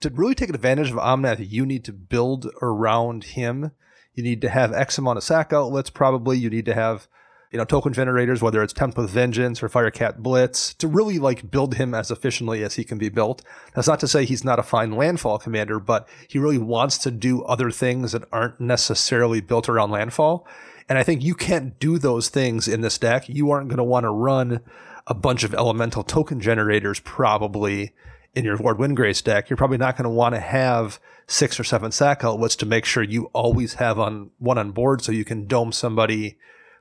to really take advantage of Omnath. You need to build around him. You need to have X amount of sack outlets. Probably you need to have you know token generators, whether it's Tempt with Vengeance or Firecat Blitz, to really like build him as efficiently as he can be built. That's not to say he's not a fine landfall commander, but he really wants to do other things that aren't necessarily built around landfall. And I think you can't do those things in this deck. You aren't going to want to run a bunch of elemental token generators probably in your Lord Windgrace deck. You're probably not going to want to have six or seven sack outlets to make sure you always have on one on board so you can dome somebody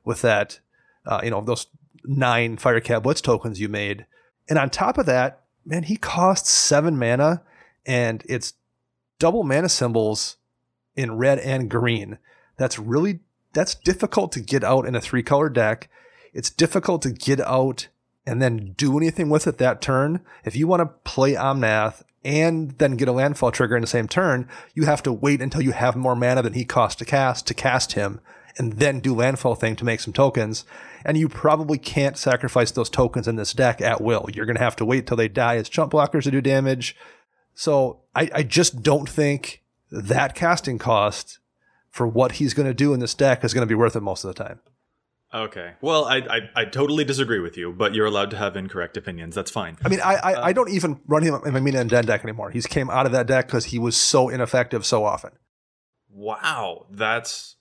with that, uh, you know, those nine Firecat Blitz tokens you made. And on top of that, man, he costs seven mana and it's double mana symbols in red and green. That's really that's difficult to get out in a three color deck. It's difficult to get out and then do anything with it that turn. If you want to play Omnath and then get a landfall trigger in the same turn, you have to wait until you have more mana than he costs to cast to cast him and then do landfall thing to make some tokens. And you probably can't sacrifice those tokens in this deck at will. You're going to have to wait till they die as chump blockers to do damage. So I, I just don't think that casting cost for what he's going to do in this deck is going to be worth it most of the time. Okay. Well, I, I I totally disagree with you, but you're allowed to have incorrect opinions. That's fine. I mean, I I, I um, don't even run him in my Mina and Denn deck anymore. He's came out of that deck because he was so ineffective so often. Wow, that's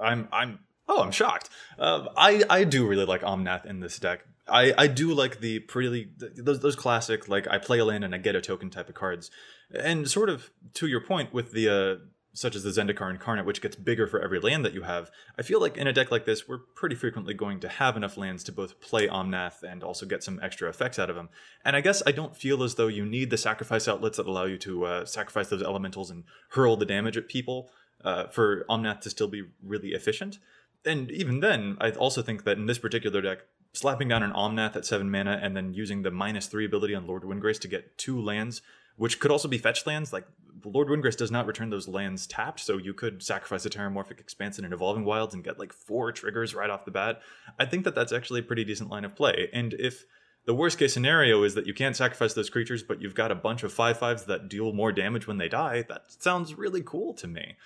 I'm I'm oh I'm shocked. Uh, I I do really like Omnath in this deck. I I do like the pretty those those classic like I play a land and I get a token type of cards, and sort of to your point with the uh, such as the Zendikar Incarnate, which gets bigger for every land that you have. I feel like in a deck like this, we're pretty frequently going to have enough lands to both play Omnath and also get some extra effects out of them. And I guess I don't feel as though you need the sacrifice outlets that allow you to uh, sacrifice those elementals and hurl the damage at people uh, for Omnath to still be really efficient. And even then, I also think that in this particular deck, slapping down an Omnath at 7 mana and then using the minus 3 ability on Lord Windgrace to get two lands, which could also be fetch lands, like Lord Windgrace does not return those lands tapped, so you could sacrifice a Terramorphic Expanse and an Evolving Wilds and get like four triggers right off the bat. I think that that's actually a pretty decent line of play. And if the worst case scenario is that you can't sacrifice those creatures, but you've got a bunch of 5 5s that deal more damage when they die, that sounds really cool to me.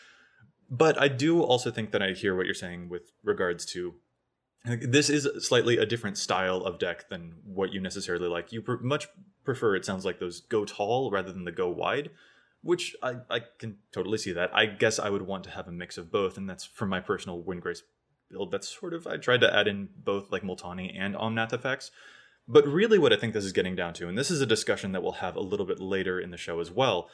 But I do also think that I hear what you're saying with regards to This is slightly a different style of deck than what you necessarily like. You pr- much prefer, it sounds like, those go tall rather than the go wide, which I, I can totally see that. I guess I would want to have a mix of both, and that's for my personal Windgrace build. That's sort of, I tried to add in both like Multani and Omnath effects. But really, what I think this is getting down to, and this is a discussion that we'll have a little bit later in the show as well,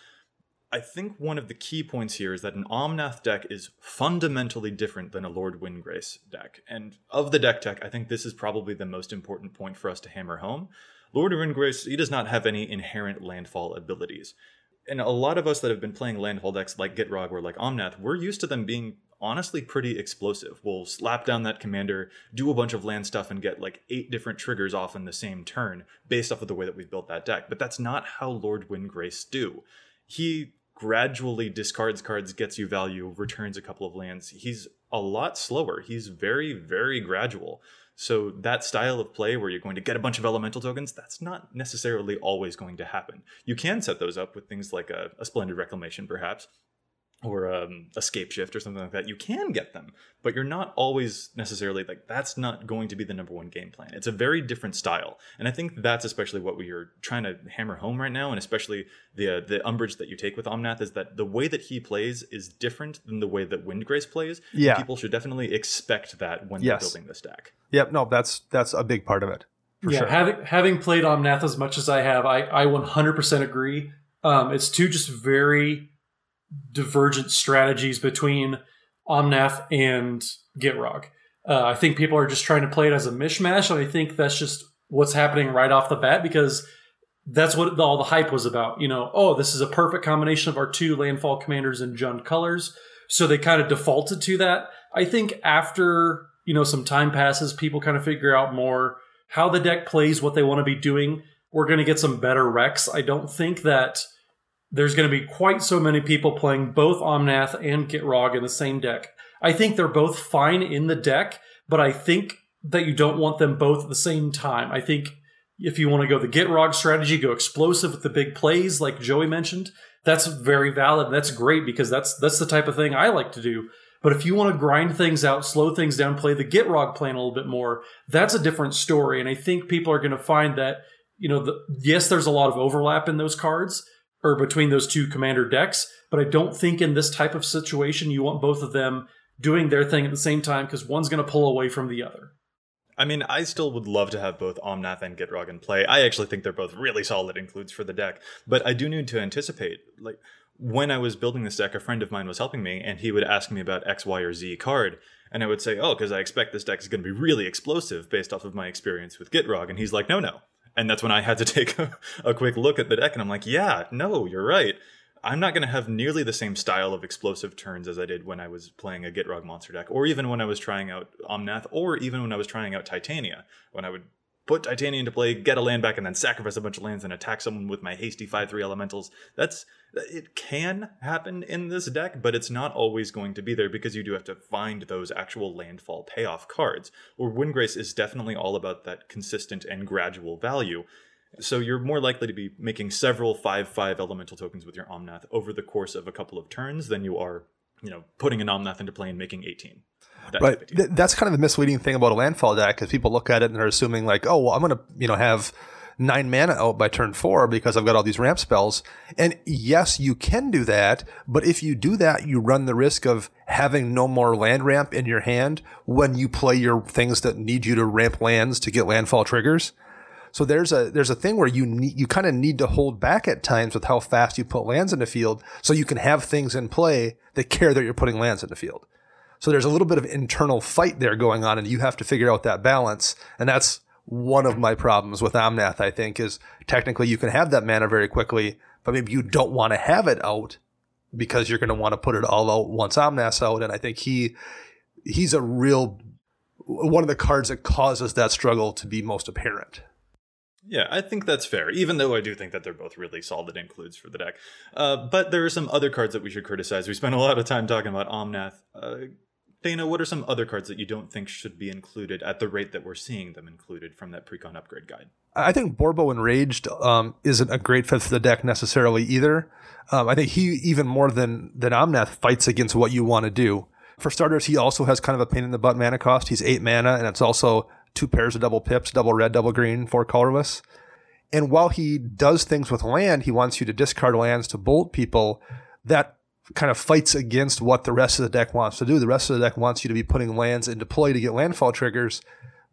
I think one of the key points here is that an Omnath deck is fundamentally different than a Lord Windgrace deck. And of the deck tech, I think this is probably the most important point for us to hammer home. Lord Windgrace, he does not have any inherent landfall abilities. And a lot of us that have been playing landfall decks like Gitrog or like Omnath, we're used to them being honestly pretty explosive. We'll slap down that commander, do a bunch of land stuff, and get like eight different triggers off in the same turn based off of the way that we've built that deck. But that's not how Lord Windgrace do. He gradually discards cards, gets you value, returns a couple of lands. He's a lot slower. He's very, very gradual. So that style of play where you're going to get a bunch of elemental tokens, that's not necessarily always going to happen. You can set those up with things like a, a splendid reclamation, perhaps, or um, a scape shift or something like that, you can get them, but you're not always necessarily like that's not going to be the number one game plan. It's a very different style, and I think that's especially what we are trying to hammer home right now, and especially the uh, the umbrage that you take with Omnath is that the way that he plays is different than the way that Windgrace plays. Yeah, people should definitely expect that when yes. they're building this deck. Yep, no, that's that's a big part of it. yeah, sure. having having played Omnath as much as I have, I I 100% agree. Um, it's two just very divergent strategies between Omnath and Gitrog. Uh, I think people are just trying to play it as a mishmash, and I think that's just what's happening right off the bat because that's what all the hype was about. You know, oh, this is a perfect combination of our two landfall commanders in Jund colors. So they kind of defaulted to that. I think after, you know, some time passes, people kind of figure out more how the deck plays, what they want to be doing. We're going to get some better Rex. I don't think that there's going to be quite so many people playing both Omnath and Gitrog in the same deck. I think they're both fine in the deck, but I think that you don't want them both at the same time. I think if you want to go the Gitrog strategy, go explosive with the big plays, like Joey mentioned, that's very valid. That's great because that's that's the type of thing I like to do. But if you want to grind things out, slow things down, play the Gitrog plan a little bit more, that's a different story. And I think people are going to find that, you know, the, yes, there's a lot of overlap in those cards, or between those two commander decks. But I don't think in this type of situation you want both of them doing their thing at the same time because one's going to pull away from the other. I mean, I still would love to have both Omnath and Gitrog in play. I actually think they're both really solid includes for the deck, but I do need to anticipate. Like when I was building this deck, a friend of mine was helping me, and he would ask me about X, Y, or Z card, and I would say, "Oh, because I expect this deck is going to be really explosive based off of my experience with Gitrog," and he's like, "No, no, and that's when I had to take a, a quick look at the deck, and I'm like, yeah, no, you're right. I'm not going to have nearly the same style of explosive turns as I did when I was playing a Gitrog monster deck, or even when I was trying out Omnath, or even when I was trying out Titania, when I would put Titania into play, get a land back, and then sacrifice a bunch of lands and attack someone with my hasty 5 3 elementals. That's it can happen in this deck, but it's not always going to be there because you do have to find those actual landfall payoff cards. Or Windgrace is definitely all about that consistent and gradual value. So you're more likely to be making several 5 5 elemental tokens with your Omnath over the course of a couple of turns than you are, you know, putting an Omnath into play and making 18. Right. Th- that's kind of the misleading thing about a landfall deck because people look at it and they're assuming like, oh, well, I'm going to you know have nine mana out by turn four because I've got all these ramp spells. And yes, you can do that, but if you do that, you run the risk of having no more land ramp in your hand when you play your things that need you to ramp lands to get landfall triggers. So there's a there's a thing where you need you kind of need to hold back at times with how fast you put lands in the field so you can have things in play that care that you're putting lands in the field. So there's a little bit of internal fight there going on, and you have to figure out that balance. And that's one of my problems with Omnath, I think, is technically you can have that mana very quickly, but maybe you don't want to have it out because you're going to want to put it all out once Omnath's out. And I think he he's a real one of the cards that causes that struggle to be most apparent. Yeah, I think that's fair, even though I do think that they're both really solid includes for the deck. Uh, but there are some other cards that we should criticize. We spent a lot of time talking about Omnath. Uh, Dana, what are some other cards that you don't think should be included at the rate that we're seeing them included from that precon upgrade guide? I think Borbo Enraged um, isn't a great fit for the deck necessarily either. Um, I think he even more than than Omnath fights against what you want to do For starters, he also has kind of a pain in the butt mana cost. He's eight mana, and it's also two pairs of double pips, double red, double green, four colorless. And while he does things with land, he wants you to discard lands to bolt people. That kind of fights against what the rest of the deck wants to do. The rest of the deck wants you to be putting lands into play to get landfall triggers.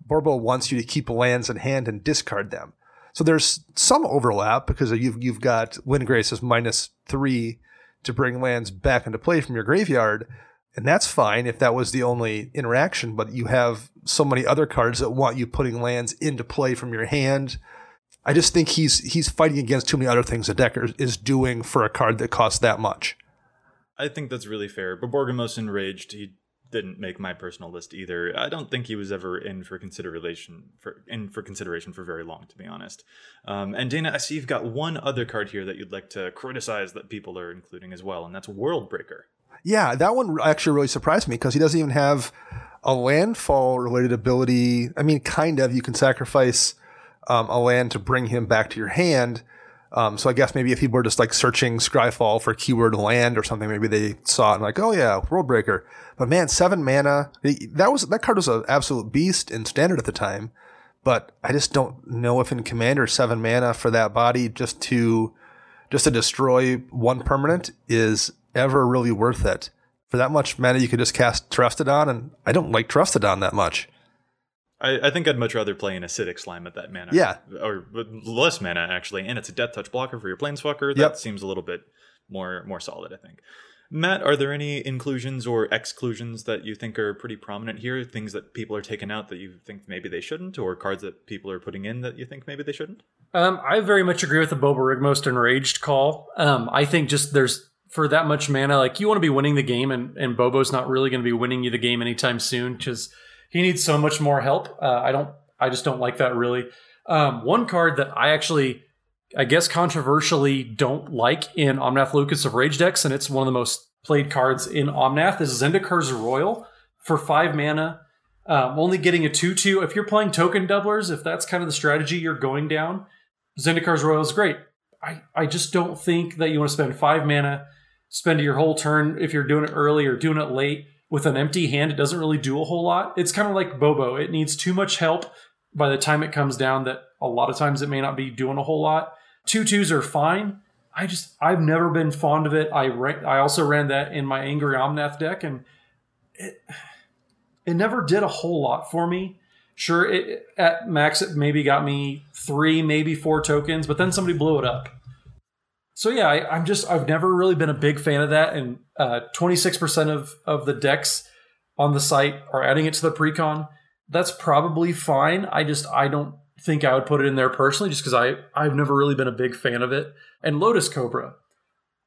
Borbo wants you to keep lands in hand and discard them. So there's some overlap because you've you've got Windgrace as minus three to bring lands back into play from your graveyard, and that's fine if that was the only interaction. But you have so many other cards that want you putting lands into play from your hand. I just think he's he's fighting against too many other things a decker is doing for a card that costs that much. I think that's really fair. But Borborygmos enraged. He didn't make my personal list either. I don't think he was ever in for consideration for in for consideration for very long, to be honest. Um, and Dana, I see you've got one other card here that you'd like to criticize that people are including as well, and that's World Breaker. Yeah, that one actually really surprised me because he doesn't even have a landfall related ability. I mean, kind of. You can sacrifice um, a land to bring him back to your hand. Um, so I guess maybe if people were just like searching Scryfall for keyword land or something, maybe they saw it and like, oh yeah, Worldbreaker. But man, seven mana. That was that card was an absolute beast in standard at the time. But I just don't know if in Commander seven mana for that body just to just to destroy one permanent is ever really worth it. For that much mana, you could just cast Terastodon, and I don't like Terastodon that much. I, I, think I'd much rather play an acidic slime at that mana. Yeah. Or less mana, actually. And it's a death touch blocker for your planeswalker. That yep. seems a little bit more more solid, I think. Matt, are there any inclusions or exclusions that you think are pretty prominent here? Things that people are taking out that you think maybe they shouldn't, or cards that people are putting in that you think maybe they shouldn't? Um, I very much agree with the Borborygmos Enraged call. Um, I think just there's for that much mana, like you want to be winning the game, and, and Bobo's not really going to be winning you the game anytime soon because he needs so much more help. Uh, I don't. I just don't like that really. Um, one card that I actually, I guess, controversially don't like in Omnath Locus of Rage decks, and it's one of the most played cards in Omnath, is Zendikar's Roil for five mana. Um, only getting a 2 2. If you're playing token doublers, if that's kind of the strategy you're going down, Zendikar's Roil is great. I, I just don't think that you want to spend five mana, spend your whole turn if you're doing it early or doing it late with an empty hand, it doesn't really do a whole lot. It's kind of like Bobo. It needs too much help by the time it comes down that a lot of times it may not be doing a whole lot. Two twos are fine. I just I've never been fond of it. I ran, I also ran that in my Angry Omnath deck, and it it never did a whole lot for me. Sure, it, at max it maybe got me three, maybe four tokens, but then somebody blew it up so yeah, I, am just I've never really been a big fan of that, and uh, 26% of of the decks on the site are adding it to the precon. That's probably fine. I just I don't think I would put it in there personally, just because I I've never really been a big fan of it. And Lotus Cobra,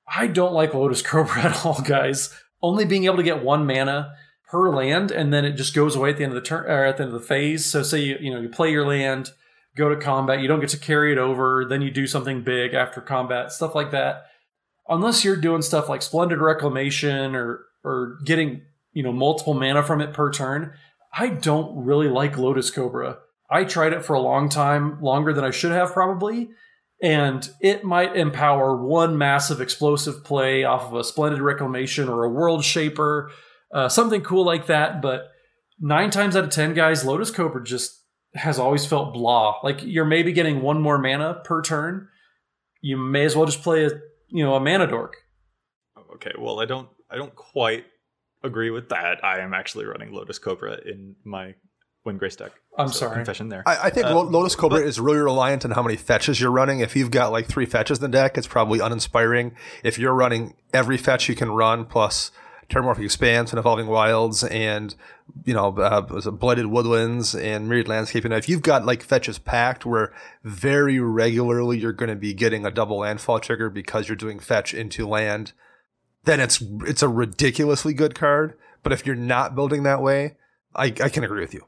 I don't like Lotus Cobra at all, guys. Only being able to get one mana per land, and then it just goes away at the end of the turn or at the end of the phase. So say you you know you play your land go to combat. You don't get to carry it over. Then you do something big after combat, stuff like that. Unless you're doing stuff like Splendid Reclamation or or getting you know multiple mana from it per turn, I don't really like Lotus Cobra. I tried it for a long time, longer than I should have probably, and it might empower one massive explosive play off of a Splendid Reclamation or a World Shaper, uh, something cool like that. But nine times out of ten, guys, Lotus Cobra just has always felt blah. Like you're maybe getting one more mana per turn. You may as well just play a you know a mana dork. Okay, well I don't I don't quite agree with that. I am actually running Lotus Cobra in my Windgrace deck. I'm so sorry. Confession there. I, I think uh, Lotus Cobra but, is really reliant on how many fetches you're running. If you've got like three fetches in the deck, it's probably uninspiring. If you're running every fetch you can run plus Terramorphic Expanse and Evolving Wilds and you know uh, Blighted Woodlands and Myriad Landscaping. If you've got like fetches packed where very regularly you're going to be getting a double landfall trigger because you're doing fetch into land, then it's it's a ridiculously good card. But if you're not building that way, I, I can agree with you.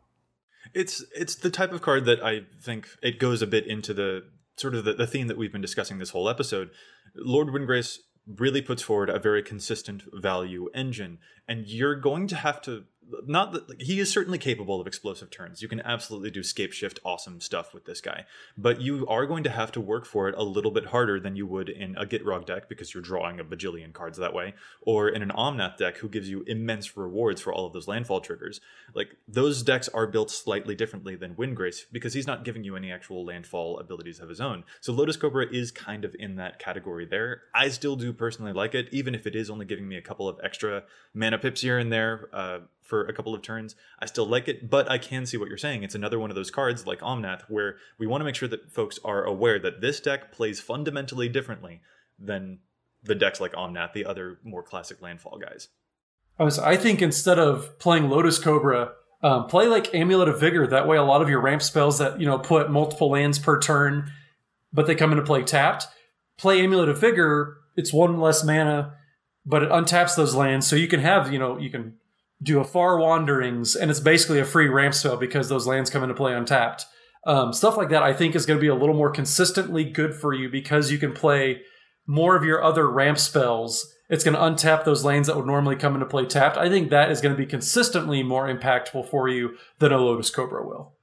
It's it's the type of card that I think it goes a bit into the sort of the, the theme that we've been discussing this whole episode. Lord Windgrace really puts forward a very consistent value engine and you're going to have to not that like, he is certainly capable of explosive turns. You can absolutely do scape shift awesome stuff with this guy, but you are going to have to work for it a little bit harder than you would in a Gitrog deck because you're drawing a bajillion cards that way, or in an Omnath deck who gives you immense rewards for all of those landfall triggers. Like those decks are built slightly differently than Windgrace because he's not giving you any actual landfall abilities of his own. So Lotus Cobra is kind of in that category there. I still do personally like it, even if it is only giving me a couple of extra mana pips here and there. Uh, for a couple of turns. I still like it, but I can see what you're saying. It's another one of those cards like Omnath where we want to make sure that folks are aware that this deck plays fundamentally differently than the decks like Omnath, the other more classic landfall guys. I, was, I think instead of playing Lotus Cobra, um, play like Amulet of Vigor. That way, a lot of your ramp spells that you know put multiple lands per turn, but they come into play tapped. Play Amulet of Vigor. It's one less mana, but it untaps those lands, so you can have you know you can do a far wanderings, and it's basically a free ramp spell because those lands come into play untapped. Um, stuff like that, I think, is going to be a little more consistently good for you because you can play more of your other ramp spells. It's going to untap those lanes that would normally come into play tapped. I think that is going to be consistently more impactful for you than a Lotus Cobra will.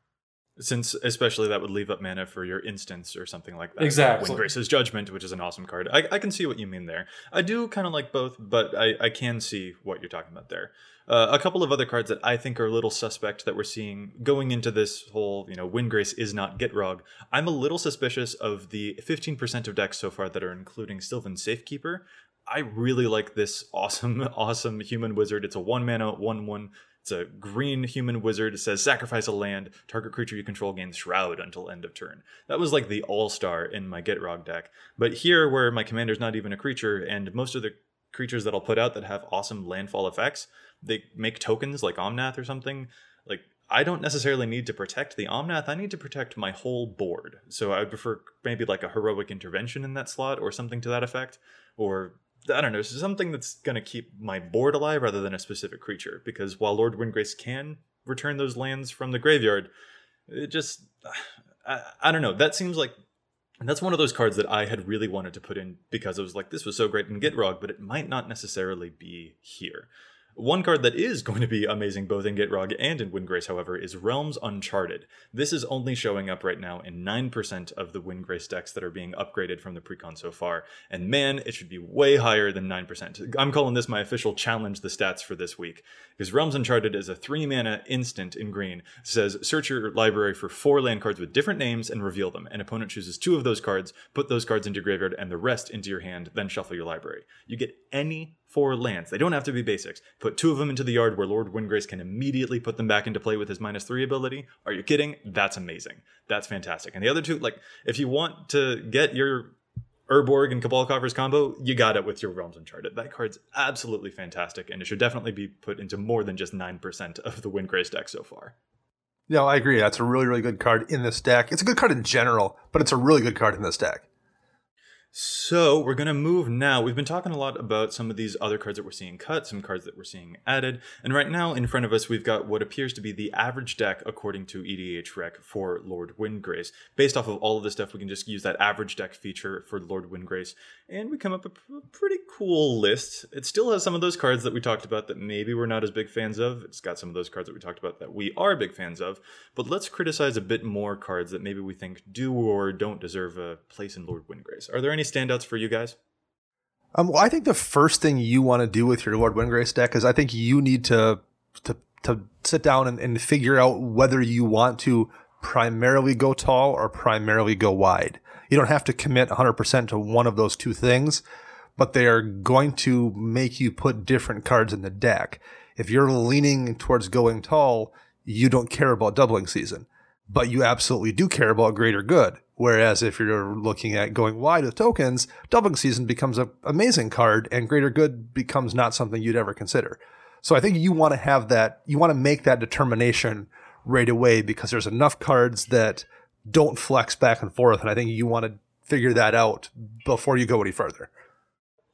Since especially that would leave up mana for your instance or something like that. Exactly. Windgrace's Judgment, which is an awesome card. I, I can see what you mean there. I do kind of like both, but I, I can see what you're talking about there. Uh, a couple of other cards that I think are a little suspect that we're seeing going into this whole, you know, Windgrace is not Gitrog. I'm a little suspicious of the 15% of decks so far that are including Sylvan Safekeeper. I really like this awesome, awesome human wizard. It's a one mana, one one. It's a green human wizard. It says sacrifice a land. Target creature you control gains Shroud until end of turn. That was like the all star in my Gitrog deck. But here, where my commander's not even a creature, and most of the creatures that I'll put out that have awesome landfall effects, they make tokens like Omnath or something. Like I don't necessarily need to protect the Omnath. I need to protect my whole board. So I would prefer maybe like a heroic intervention in that slot or something to that effect, or I don't know, something that's going to keep my board alive rather than a specific creature. Because while Lord Windgrace can return those lands from the graveyard, it just I, I don't know. That seems like that's one of those cards that I had really wanted to put in because I was like, this was so great in Gitrog, but it might not necessarily be here. One card that is going to be amazing both in Gitrog and in Windgrace, however, is Realms Uncharted. This is only showing up right now in 9% of the Windgrace decks that are being upgraded from the precon so far. And man, it should be way higher than 9%. I'm calling this my official challenge the stats for this week. Because Realms Uncharted is a 3 mana instant in green. It says search your library for four land cards with different names and reveal them. An opponent chooses two of those cards, put those cards into your graveyard and the rest into your hand, then shuffle your library. You get any four lands. They don't have to be basics. Put two of them into the yard where Lord Windgrace can immediately put them back into play with his minus three ability. Are you kidding? That's amazing. That's fantastic. And the other two, like, if you want to get your Urborg and Cabal Coffers combo, you got it with your Realms Uncharted. That card's absolutely fantastic, and it should definitely be put into more than just 9% of the Windgrace deck so far. No, I agree. That's a really, really good card in this deck. It's a good card in general, but it's a really good card in this deck. So we're going to move now. We've been talking a lot about some of these other cards that we're seeing cut, some cards that we're seeing added. And right now in front of us, we've got what appears to be the average deck according to EDHREC for Lord Windgrace. Based off of all of this stuff, we can just use that average deck feature for Lord Windgrace. And we come up with a pretty cool list. It still has some of those cards that we talked about that maybe we're not as big fans of. It's got some of those cards that we talked about that we are big fans of. But let's criticize a bit more cards that maybe we think do or don't deserve a place in Lord Windgrace. Are there any standouts for you guys? Um, well, I think the first thing you want to do with your Lord Windgrace deck is I think you need to to to sit down and, and figure out whether you want to primarily go tall or primarily go wide. You don't have to commit 100% to one of those two things, but they are going to make you put different cards in the deck. If you're leaning towards going tall, you don't care about doubling season, but you absolutely do care about greater good. Whereas if you're looking at going wide with tokens, Doubling Season becomes an amazing card and Greater Good becomes not something you'd ever consider. So I think you want to have that, you want to make that determination right away because there's enough cards that don't flex back and forth. And I think you want to figure that out before you go any further.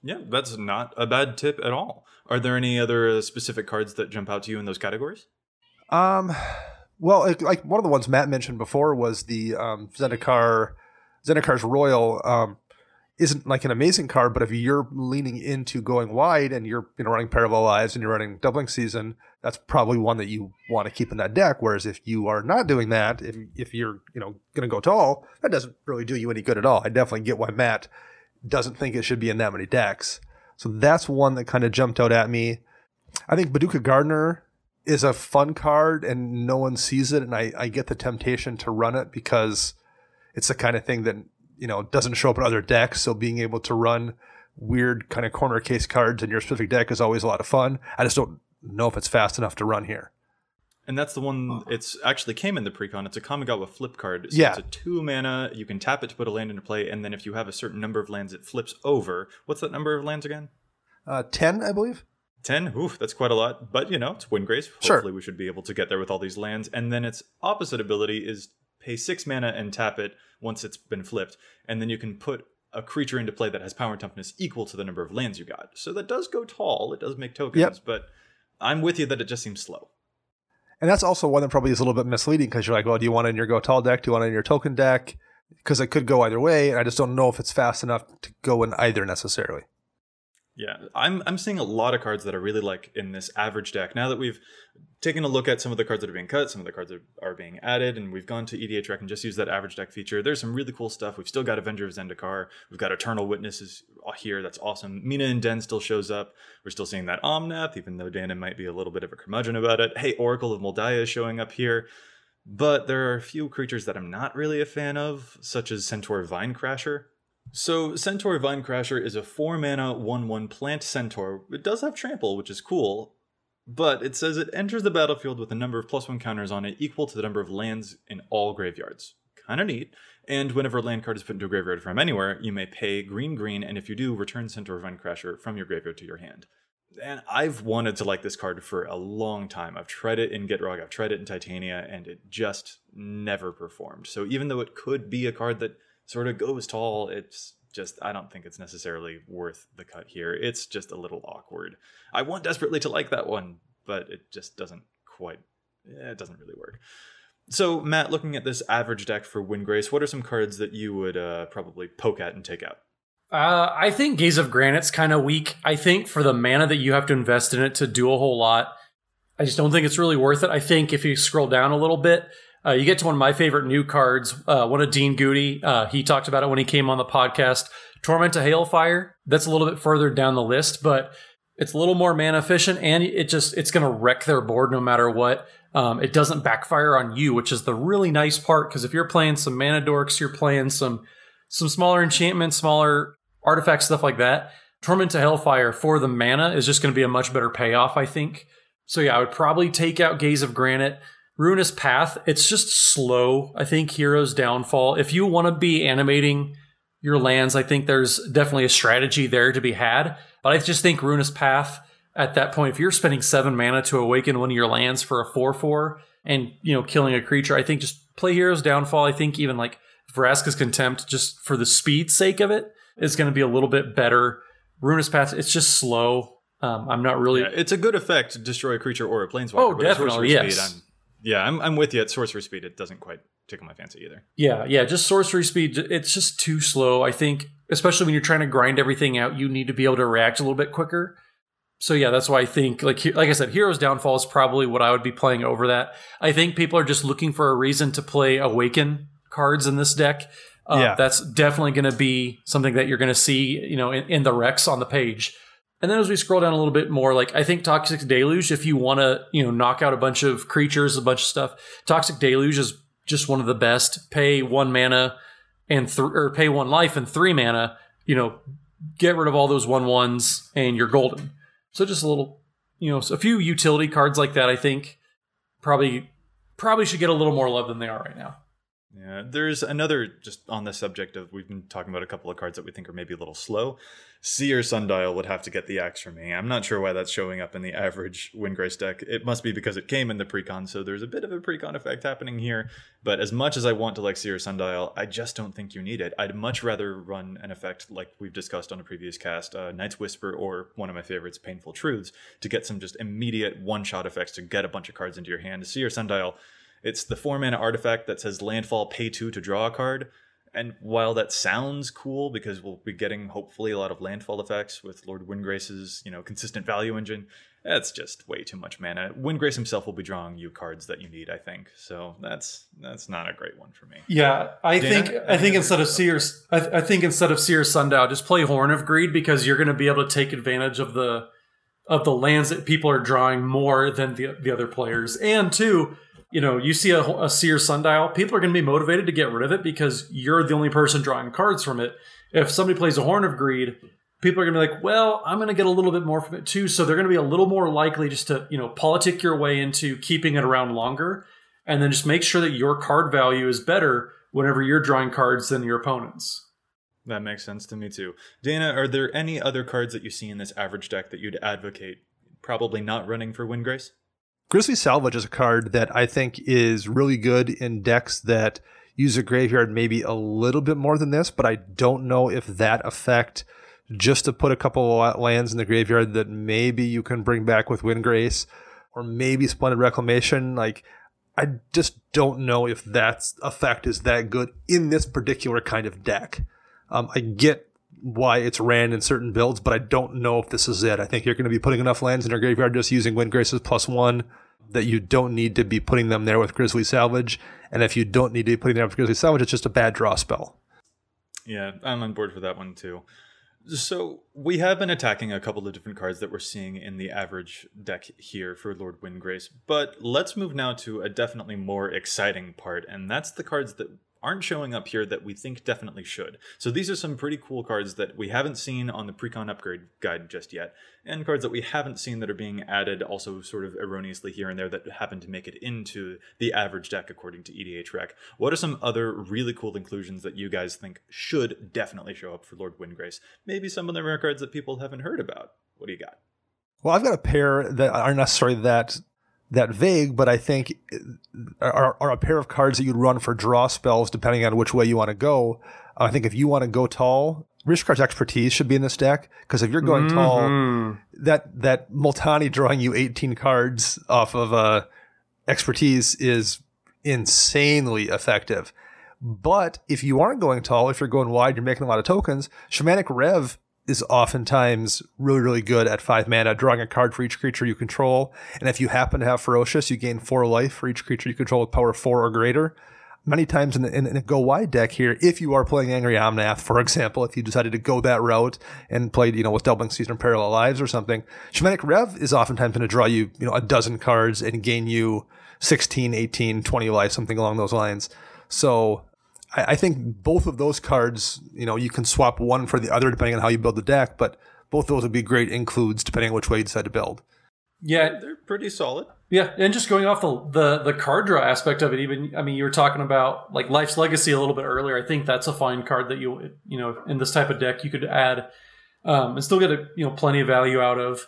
Yeah, that's not a bad tip at all. Are there any other specific cards that jump out to you in those categories? Um, well, like one of the ones Matt mentioned before was the um, Zendikar, Zendikar's Roil. Um, isn't like an amazing card, but if you're leaning into going wide and you're you know running parallel lives and you're running doubling season, that's probably one that you want to keep in that deck. Whereas if you are not doing that, if, if you're you know going to go tall, that doesn't really do you any good at all. I definitely get why Matt doesn't think it should be in that many decks. So that's one that kind of jumped out at me. I think Baduka Gardener is a fun card and no one sees it, and I, I get the temptation to run it because it's the kind of thing that you know doesn't show up in other decks. So being able to run weird kind of corner case cards in your specific deck is always a lot of fun. I just don't know if it's fast enough to run here. And that's the one. It's actually came in the precon. It's a Kamigawa flip card. So Yeah. It's a two mana. You can tap it to put a land into play, and then if you have a certain number of lands, it flips over. What's that number of lands again? Uh, Ten, I believe. 10 oof that's quite a lot but you know it's windgrace Sure. hopefully we should be able to get there with all these lands and then its opposite ability is pay six mana and tap it once it's been flipped and then you can put a creature into play that has power and toughness equal to the number of lands you got so that does go tall it does make tokens Yep. but i'm with you that it just seems slow And that's also one that probably is a little bit misleading because you're like, well, do you want it in your go tall deck? Do you want it in your token deck? Because it could go either way, and I just don't know if it's fast enough to go in either necessarily. Yeah, I'm I'm seeing a lot of cards that I really like in this average deck. Now that we've taken a look at some of the cards that are being cut, some of the cards that are being added, and we've gone to EDHREC and just used that average deck feature. There's some really cool stuff. We've still got Avenger of Zendikar. We've got Eternal Witnesses uh, here. That's awesome. Mina and Denn still shows up. We're still seeing that Omnath, even though Dana might be a little bit of a curmudgeon about it. Hey, Oracle of Mul Daya is showing up here. But there are a few creatures that I'm not really a fan of, such as Centaur Vinecrasher. So, Centaur Vinecrasher is a 4 mana 1 1 plant centaur. It does have trample, which is cool, but it says it enters the battlefield with a number of plus 1 counters on it equal to the number of lands in all graveyards. Kinda neat. And whenever a land card is put into a graveyard from anywhere, you may pay green green, and if you do, return Centaur Vinecrasher from your graveyard to your hand. And I've wanted to like this card for a long time. I've tried it in Gitrog, I've tried it in Titania, and it just never performed. So even though it could be a card that sort of goes tall, it's just I don't think it's necessarily worth the cut here. It's just a little awkward. I want desperately to like that one, but it just doesn't quite eh, it doesn't really work. So Matt, looking at this average deck for Windgrace, what are some cards that you would uh, probably poke at and take out? Uh, I think Gaze of Granite's kind of weak. I think for the mana that you have to invest in it to do a whole lot, I just don't think it's really worth it. I think if you scroll down a little bit, uh, you get to one of my favorite new cards, uh, one of Dean Goody. Uh, he talked about it when he came on the podcast. Torment of Hailfire. That's a little bit further down the list, but it's a little more mana efficient, and it just it's going to wreck their board no matter what. Um, it doesn't backfire on you, which is the really nice part. Because if you're playing some mana dorks, you're playing some some smaller enchantments, smaller artifacts, stuff like that. Torment of Hailfire for the mana is just going to be a much better payoff, I think. So yeah, I would probably take out Gaze of Granite. Ruinous Path, it's just slow. I think Hero's Downfall. If you want to be animating your lands, I think there's definitely a strategy there to be had. But I just think Ruinous Path at that point, if you're spending seven mana to awaken one of your lands for a four four and you know killing a creature, I think just play Hero's Downfall. I think even like Vraska's Contempt, just for the speed sake of it, is going to be a little bit better. Ruinous Path, it's just slow. Um, I'm not really. Yeah, it's a good effect to destroy a creature or a planeswalker. Oh, definitely, yes. Speed, yeah, I'm, I'm with you. At sorcery speed, it doesn't quite tickle my fancy either. Yeah, yeah, just sorcery speed. It's just too slow. I think, especially when you're trying to grind everything out, you need to be able to react a little bit quicker. So yeah, that's why I think, like, like I said, Heroes Downfall is probably what I would be playing over that. I think people are just looking for a reason to play Awaken cards in this deck. Uh, Yeah. that's definitely going to be something that you're going to see, you know, in, in the Rex on the page. And then as we scroll down a little bit more, like I think Toxic Deluge, if you want to, you know, knock out a bunch of creatures, a bunch of stuff, Toxic Deluge is just one of the best. Pay one mana and th- or pay one life and three mana. You know, get rid of all those one ones and you're golden. So just a little, you know, a few utility cards like that. I think probably probably should get a little more love than they are right now. Yeah, there's another just on the subject of we've been talking about a couple of cards that we think are maybe a little slow. Seer's Sundial would have to get the axe for me. I'm not sure why that's showing up in the average Windgrace deck. It must be because it came in the precon, so there's a bit of a precon effect happening here. But as much as I want to like Seer's Sundial, I just don't think you need it. I'd much rather run an effect like we've discussed on a previous cast, uh, Night's Whisper, or one of my favorites, Painful Truths, to get some just immediate one-shot effects to get a bunch of cards into your hand. Seer's Sundial it's the four mana artifact that says landfall pay two to draw a card. And while that sounds cool because we'll be getting hopefully a lot of landfall effects with Lord Windgrace's, you know, consistent value engine, that's just way too much mana. Windgrace himself will be drawing you cards that you need, I think. So that's that's not a great one for me. Yeah, I Dana, think I think instead of Sears, I, th- I think instead of Seer's Sundial, just play Horn of Greed because you're going to be able to take advantage of the of the lands that people are drawing more than the the other players, and two, you know, you see a, a Sundial, people are going to be motivated to get rid of it because you're the only person drawing cards from it. If somebody plays a Horn of Greed, people are going to be like, well, I'm going to get a little bit more from it too. So they're going to be a little more likely just to, you know, politic your way into keeping it around longer. And then just make sure that your card value is better whenever you're drawing cards than your opponents. That makes sense to me too. Dana, are there any other cards that you see in this average deck that you'd advocate probably not running for Windgrace? Grizzly Salvage is a card that I think is really good in decks that use a graveyard maybe a little bit more than this, but I don't know if that effect just to put a couple of lands in the graveyard that maybe you can bring back with Windgrace or maybe Splendid Reclamation. Like, I just don't know if that effect is that good in this particular kind of deck. Um, I get why it's ran in certain builds, but I don't know if this is it. I think you're going to be putting enough lands in your graveyard just using Windgrace's plus one that you don't need to be putting them there with Grizzly Salvage. And if you don't need to be putting them there with Grizzly Salvage, it's just a bad draw spell. Yeah, I'm on board for that one too. So we have been attacking a couple of different cards that we're seeing in the average deck here for Lord Windgrace, but let's move now to a definitely more exciting part, and that's the cards that aren't showing up here that we think definitely should. So these are some pretty cool cards that we haven't seen on the precon upgrade guide just yet, and cards that we haven't seen that are being added also sort of erroneously here and there that happen to make it into the average deck according to EDHREC. What are some other really cool inclusions that you guys think should definitely show up for Lord Windgrace? Maybe some of the rare cards that people haven't heard about. What do you got? Well, I've got a pair that aren't necessarily that that vague, but I think are, are a pair of cards that you'd run for draw spells depending on which way you want to go. I think if you want to go tall, Rishkar's Expertise should be in this deck because if you're going Mm-hmm. tall, that that Multani drawing you 18 cards off of uh, expertise is insanely effective. But if you aren't going tall, if you're going wide, you're making a lot of tokens. Shamanic Rev is oftentimes really, really good at five mana, drawing a card for each creature you control. And if you happen to have Ferocious, you gain four life for each creature you control with power four or greater. Many times in the, in, a go wide deck here, if you are playing Angry Omnath, for example, if you decided to go that route and played, you know, with Doubling Season Parallel Lives or something, Shamanic Rev is oftentimes going to draw you, you know, a dozen cards and gain you 16, 18, 20 life, something along those lines. So I, I think both of those cards, you know, you can swap one for the other depending on how you build the deck, but both those would be great includes depending on which way you decide to build. Yeah, They're pretty solid. yeah, and just going off the, the the card draw aspect of it, even I mean, you were talking about like Life's Legacy a little bit earlier. I think that's a fine card that you you know in this type of deck you could add um, and still get a you know plenty of value out of.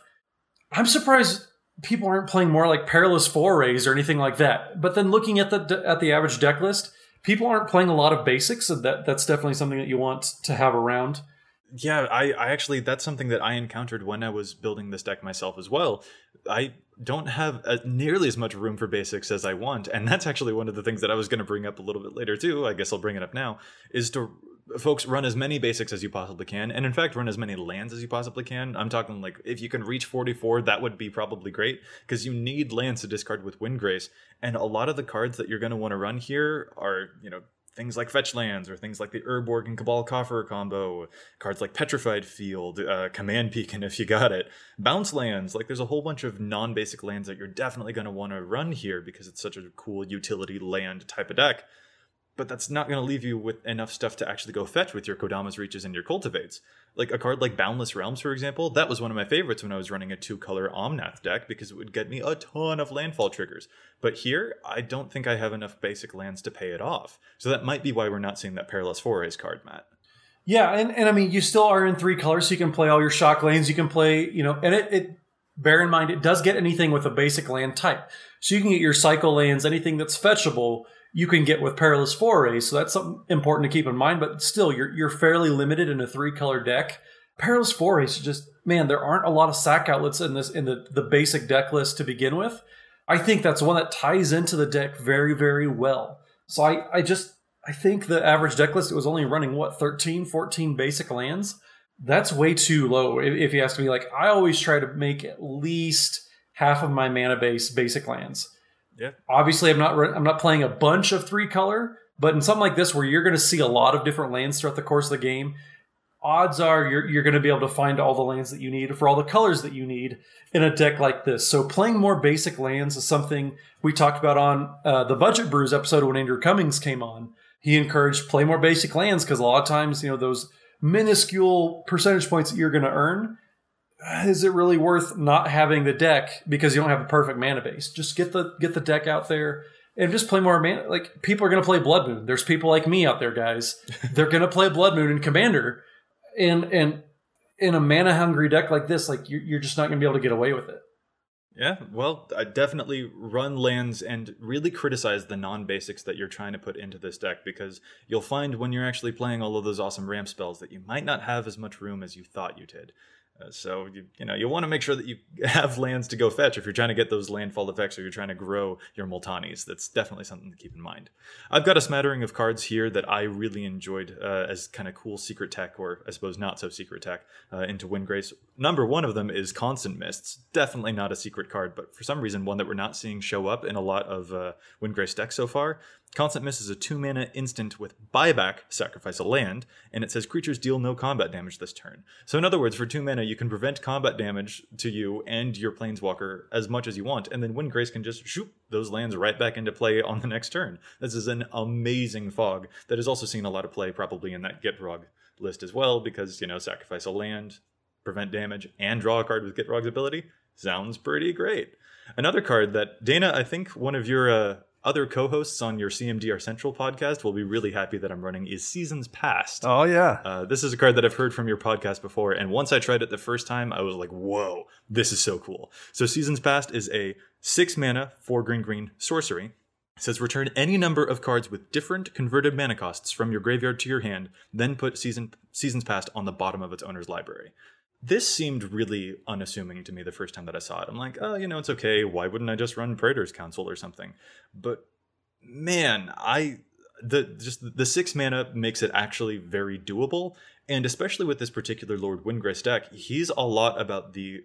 I'm surprised people aren't playing more like Perilous Forays or anything like that. But then looking at the at the average deck list, people aren't playing a lot of basics, and that that's definitely something that you want to have around. Yeah, I, I actually that's something that I encountered when I was building this deck myself as well. I don't have uh nearly as much room for basics as I want, and that's actually one of the things that I was going to bring up a little bit later too. I guess I'll bring it up now. Is to folks run as many basics as you possibly can, and in fact run as many lands as you possibly can. I'm talking like if you can reach 44, that would be probably great because you need lands to discard with Windgrace and a lot of the cards that you're going to want to run here are you know things like fetch lands or things like the Urborg and Cabal Coffer combo, cards like Petrified Field, uh, Command Beacon if you got it, bounce lands. Like there's a whole bunch of non-basic lands that you're definitely going to want to run here because it's such a cool utility land type of deck. But that's not going to leave you with enough stuff to actually go fetch with your Kodama's Reaches and your Cultivates. Like a card like Boundless Realms, for example, that was one of my favorites when I was running a two color Omnath deck because it would get me a ton of landfall triggers. But here, I don't think I have enough basic lands to pay it off. So that might be why we're not seeing that Perilous Forays card, Matt. Yeah, and, and I mean, you still are in three colors, so you can play all your shock lands. You can play, you know, and it, it bear in mind it does get anything with a basic land type. So you can get your cycle lands, anything that's fetchable, you can get with Perilous Forays. So that's something important to keep in mind. But still, you're you're fairly limited in a three color deck. Perilous Forays, just man, there aren't a lot of sack outlets in this in the the basic deck list to begin with. I think that's one that ties into the deck very very well. So I I just I think the average deck list was only running what 13, 14 basic lands. That's way too low. If, if you ask me, like I always try to make at least half of my mana base basic lands. Yeah. Obviously, I'm not I'm not playing a bunch of three color, but in something like this where you're going to see a lot of different lands throughout the course of the game, odds are you're you're going to be able to find all the lands that you need for all the colors that you need in a deck like this. So playing more basic lands is something we talked about on uh, the Budget Brews episode when Andrew Cummings came on. He encouraged play more basic lands because a lot of times you know those minuscule percentage points that you're going to earn is it really worth not having the deck because you don't have a perfect mana base? Just get the get the deck out there and just play more mana. Like people are going to play Blood Moon. There's people like me out there, guys. They're going to play Blood Moon and Commander, and and in a mana hungry deck like this, like you're, you're just not going to be able to get away with it. Yeah, well, I definitely run lands and really criticize the non basics that you're trying to put into this deck because you'll find when you're actually playing all of those awesome ramp spells that you might not have as much room as you thought you did. Uh, so you you know you want to make sure that you have lands to go fetch if you're trying to get those landfall effects or you're trying to grow your Multanis. That's definitely something to keep in mind. I've got a smattering of cards here that I really enjoyed uh, as kind of cool secret tech, or I suppose not so secret tech, uh, into Windgrace. Number one of them is Constant Mists. Definitely not a secret card, but for some reason one that we're not seeing show up in a lot of uh, Windgrace decks so far. Constant Mists is a two mana instant with buyback, sacrifice a land, and it says creatures deal no combat damage this turn. So, in other words, for two mana, you can prevent combat damage to you and your planeswalker as much as you want, and then Windgrace can just shoot those lands right back into play on the next turn. This is an amazing fog that has also seen a lot of play probably in that Gitrog list as well, because, you know, sacrifice a land, prevent damage, and draw a card with Gitrog's ability. Sounds pretty great. Another card that, Dana, I think one of your. Uh, other co-hosts on your CMDR Central podcast will be really happy that I'm running is Seasons Past. Oh yeah, uh, this is a card that I've heard from your podcast before, and once I tried it the first time, I was like, "Whoa, this is so cool!" So Seasons Past is a six mana, four green green sorcery. It says return any number of cards with different converted mana costs from your graveyard to your hand, then put season Seasons Past on the bottom of its owner's library this seemed really unassuming to me the first time that I saw it. I'm like, oh, you know, it's okay. Why wouldn't I just run Praetor's Council or something? But man, I the just the six mana makes it actually very doable, and especially with this particular Lord Windgrace deck, he's a lot about the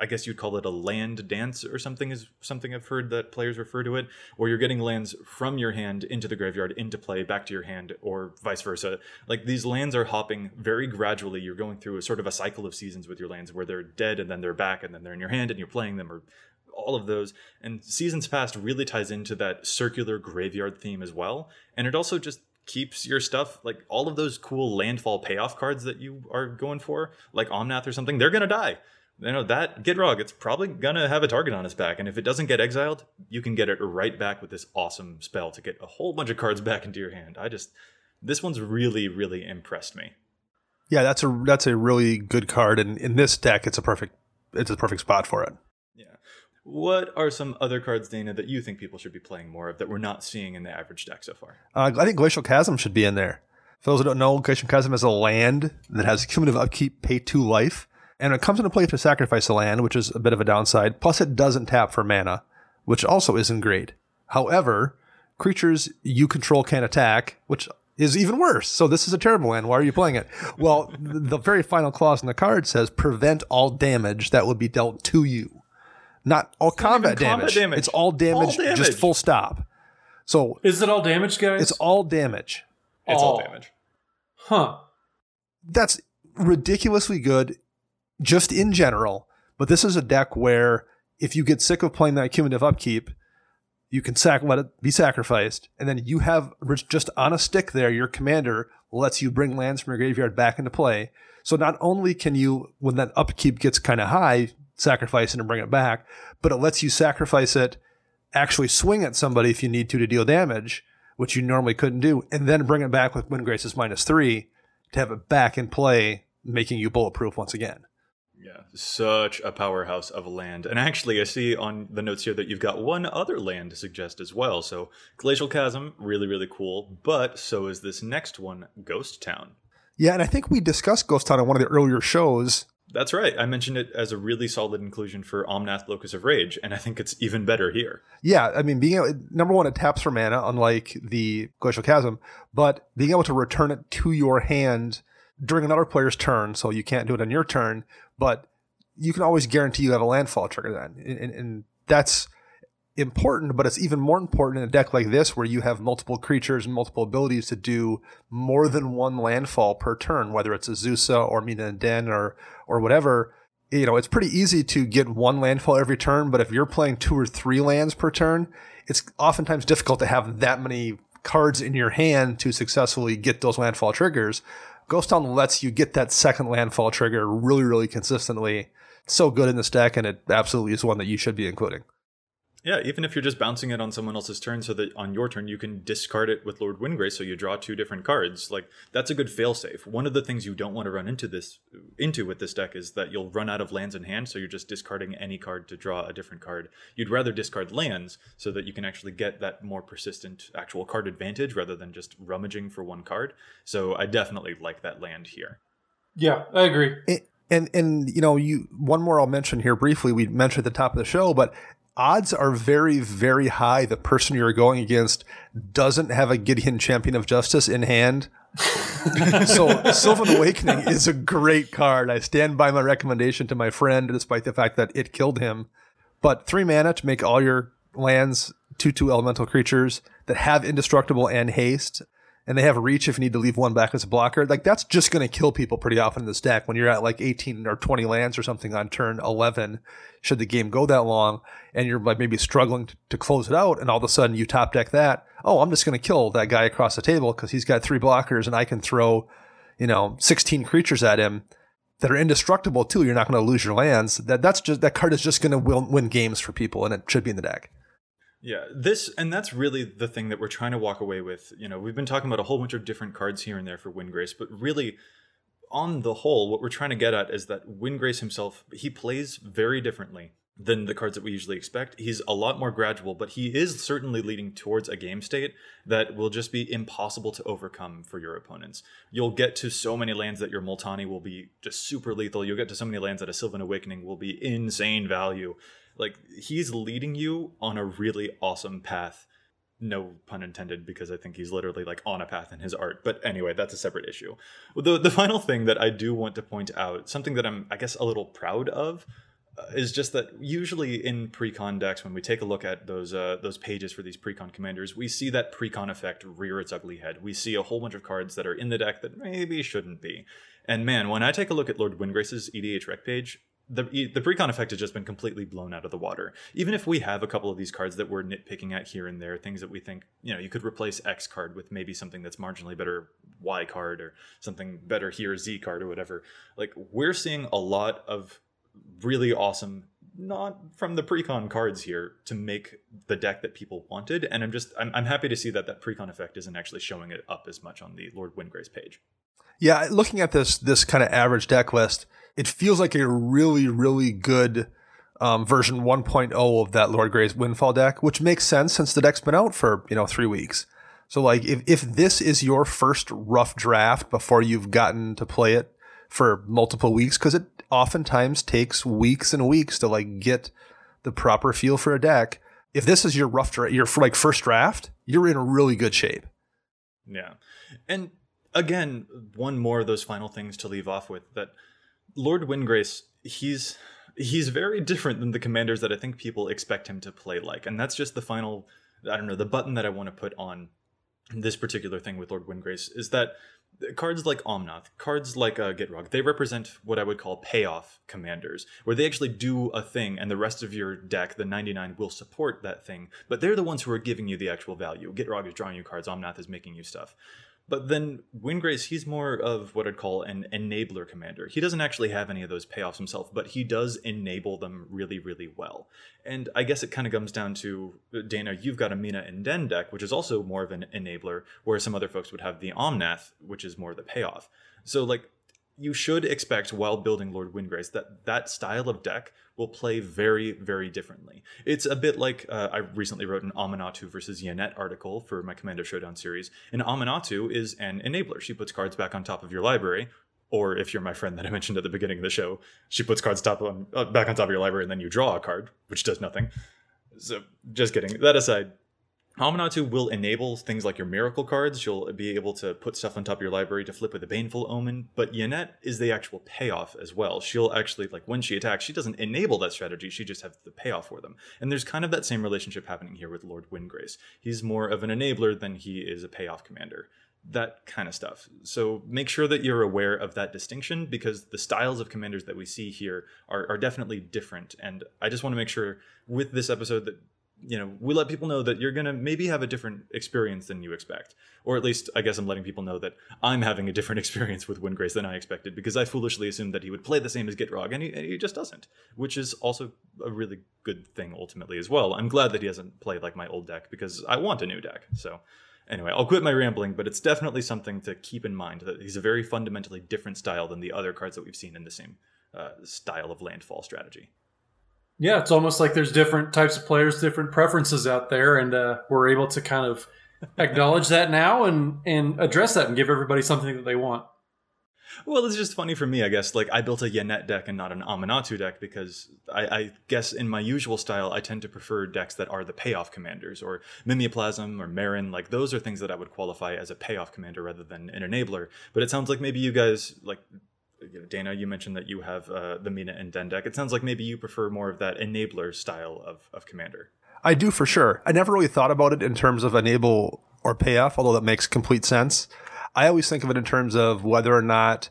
I guess you'd call it a land dance or something is something I've heard that players refer to it, where you're getting lands from your hand into the graveyard into play back to your hand or vice versa. Like these lands are hopping very gradually. You're going through a sort of a cycle of seasons with your lands where they're dead and then they're back and then they're in your hand and you're playing them or all of those. And Seasons Past really ties into that circular graveyard theme as well. And it also just keeps your stuff like all of those cool landfall payoff cards that you are going for, like Omnath or something, they're gonna die you know that Gitrog, it's probably gonna have a target on its back, and if it doesn't get exiled, you can get it right back with this awesome spell to get a whole bunch of cards back into your hand. I just this one's really, really impressed me. Yeah, that's a that's a really good card, and in this deck, it's a perfect it's a perfect spot for it. Yeah. What are some other cards, Dana, that you think people should be playing more of that we're not seeing in the average deck so far? Uh, I think Glacial Chasm should be in there. For those who don't know, Glacial Chasm is a land that has cumulative upkeep, pay two life and it comes into play to sacrifice a land, which is a bit of a downside. Plus, it doesn't tap for mana, which also isn't great. However, creatures you control can attack, which is even worse. So this is a terrible land. Why are you playing it? Well, the very final clause in the card says prevent all damage that would be dealt to you. Not all combat damage. combat damage. It's all damage, all damage, just full stop. So is it all damage, guys? It's all damage. It's all, all damage. Huh. That's ridiculously good just in general. But this is a deck where if you get sick of playing that cumulative upkeep, you can sac- let it be sacrificed, and then you have just on a stick there. Your commander lets you bring lands from your graveyard back into play. So not only can you, when that upkeep gets kind of high, sacrifice it and bring it back, but it lets you sacrifice it, actually swing at somebody if you need to to deal damage, which you normally couldn't do, and then bring it back with Windgrace's minus three to have it back in play, making you bulletproof once again. Yeah, such a powerhouse of a land. And actually, I see on the notes here that you've got one other land to suggest as well. So, Glacial Chasm, really, really cool. But so is this next one, Ghost Town. Yeah, and I think we discussed Ghost Town on one of the earlier shows. That's right. I mentioned it as a really solid inclusion for Omnath Locus of Rage, and I think it's even better here. Yeah, I mean, being able, number one, it taps for mana, unlike the Glacial Chasm, but being able to return it to your hand during another player's turn, so you can't do it on your turn, but you can always guarantee you have a landfall trigger then, and, and, and that's important, but it's even more important in a deck like this where you have multiple creatures and multiple abilities to do more than one landfall per turn, whether it's Azusa or Mina and Denn or or whatever. You know, it's pretty easy to get one landfall every turn, but if you're playing two or three lands per turn, it's oftentimes difficult to have that many cards in your hand to successfully get those landfall triggers. Ghost Town lets you get that second landfall trigger really, really consistently. It's so good in this deck, and it absolutely is one that you should be including. Yeah, even if you're just bouncing it on someone else's turn so that on your turn you can discard it with Lord Windgrace so you draw two different cards. Like that's a good failsafe. One of the things you don't want to run into this into with this deck is that you'll run out of lands in hand, so you're just discarding any card to draw a different card. You'd rather discard lands so that you can actually get that more persistent actual card advantage rather than just rummaging for one card. So I definitely like that land here. Yeah, I agree. It- and and you know you one more I'll mention here briefly. We mentioned at the top of the show, but odds are very, very high the person you're going against doesn't have a Gideon Champion of Justice in hand. so Sylvan Awakening is a great card. I stand by my recommendation to my friend, despite the fact that it killed him. But three mana to make all your lands two two elemental creatures that have indestructible and haste and they have reach if you need to leave one back as a blocker. Like that's just going to kill people pretty often in this deck when you're at like 18 or 20 lands or something on turn 11. Should the game go that long and you're like maybe struggling to, close it out, and all of a sudden you top deck that. Oh, I'm just going to kill that guy across the table because he's got three blockers and I can throw, you know, 16 creatures at him that are indestructible too. You're not going to lose your lands. That that's just that card is just going to win games for people, and it should be in the deck. Yeah, this and that's really the thing that we're trying to walk away with. You know, we've been talking about a whole bunch of different cards here and there for Windgrace, but really on the whole, what we're trying to get at is that Windgrace himself, he plays very differently than the cards that we usually expect. He's a lot more gradual, but he is certainly leading towards a game state that will just be impossible to overcome for your opponents. You'll get to so many lands that your Multani will be just super lethal. You'll get to so many lands that a Sylvan Awakening will be insane value. Like he's leading you on a really awesome path. No pun intended, because I think he's literally like on a path in his art. But anyway, that's a separate issue. The the final thing that I do want to point out, something that I'm I guess a little proud of, uh, is just that usually in precon decks, when we take a look at those uh, those pages for these precon commanders, we see that precon effect rear its ugly head. We see a whole bunch of cards that are in the deck that maybe shouldn't be. And man, when I take a look at Lord Windgrace's EDHREC page, the the precon effect has just been completely blown out of the water. Even if we have a couple of these cards that we're nitpicking at here and there, things that we think you know you could replace X card with maybe something that's marginally better Y card or something better here Z card or whatever. Like we're seeing a lot of really awesome not from the precon cards here to make the deck that people wanted and i'm just i'm, I'm happy to see that that precon effect isn't actually showing it up as much on the lord windgrace page yeah looking at this this kind of average deck list it feels like a really, really good um, version 1.0 of that Lord Gray's Windfall deck, which makes sense since the deck's been out for, you know, three weeks. So, like, if, if this is your first rough draft before you've gotten to play it for multiple weeks, because it oftentimes takes weeks and weeks to, like, get the proper feel for a deck. If this is your rough draft, your like first draft, you're in really good shape. Yeah. And again, one more of those final things to leave off with that Lord Windgrace, he's he's very different than the commanders that I think people expect him to play like, and that's just the final. I don't know the button that I want to put on this particular thing with Lord Windgrace is that cards like Omnath, cards like uh, Gitrog, they represent what I would call payoff commanders, where they actually do a thing and the rest of your deck, the 99, will support that thing, but they're the ones who are giving you the actual value. Gitrog is drawing you cards, Omnath is making you stuff. But then Windgrace, he's more of what I'd call an enabler commander. He doesn't actually have any of those payoffs himself, but he does enable them really, really well. And I guess it kind of comes down to uh, Dana, you've got a Mina and Denn deck, which is also more of an enabler, where some other folks would have the Omnath, which is more the payoff. So, like, you should expect while building Lord Windgrace that that style of deck will play very, very differently. It's a bit like uh, I recently wrote an Aminatou versus Yennett article for my Commander Showdown series. And Aminatou is an enabler. She puts cards back on top of your library. Or if you're my friend that I mentioned at the beginning of the show, she puts cards top on uh, back on top of your library, and then you draw a card, which does nothing. So, just kidding. That aside, Aminatou will enable things like your miracle cards. You'll be able to put stuff on top of your library to flip with a baneful omen. But Yennett is the actual payoff as well. She'll actually like when she attacks, she doesn't enable that strategy. She just has the payoff for them. And there's kind of that same relationship happening here with Lord Windgrace. He's more of an enabler than he is a payoff commander. That kind of stuff. So make sure that you're aware of that distinction because the styles of commanders that we see here are, are definitely different. And I just want to make sure with this episode that you know we let people know that you're gonna maybe have a different experience than you expect. Or at least i guess i'm letting people know that i'm having a different experience with windgrace than i expected because i foolishly assumed that he would play the same as gitrog and he, and he just doesn't which is also a really good thing ultimately as well. I'm glad that he hasn't played like my old deck because i want a new deck. So anyway i'll quit my rambling but it's definitely something to keep in mind that he's a very fundamentally different style than the other cards that we've seen in the same uh, style of landfall strategy yeah, it's almost like there's different types of players, different preferences out there, and uh, we're able to kind of acknowledge that now and and address that and give everybody something that they want. Well, it's just funny for me, I guess. Like I built a Yennett deck and not an Aminatou deck because I, I, guess in my usual style, I tend to prefer decks that are the payoff commanders or Mimeoplasm or Meren. Like those are things that I would qualify as a payoff commander rather than an enabler. But it sounds like maybe you guys like you know, Dana, you mentioned that you have uh, the Mina and Denn deck. It sounds like maybe you prefer more of that enabler style of, of commander. I do for sure. I never really thought about it in terms of enable or payoff, although that makes complete sense. I always think of it in terms of whether or not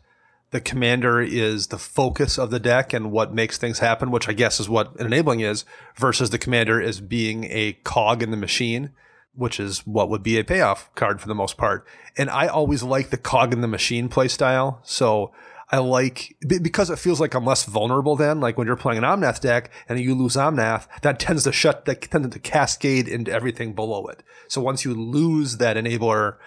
the commander is the focus of the deck and what makes things happen, which I guess is what enabling is, versus the commander is being a cog in the machine, which is what would be a payoff card for the most part. And I always like the cog in the machine play style. So I like because it feels like I'm less vulnerable then. Like when you're playing an Omnath deck and you lose Omnath, that tends to shut that tends to cascade into everything below it. So once you lose that enabler,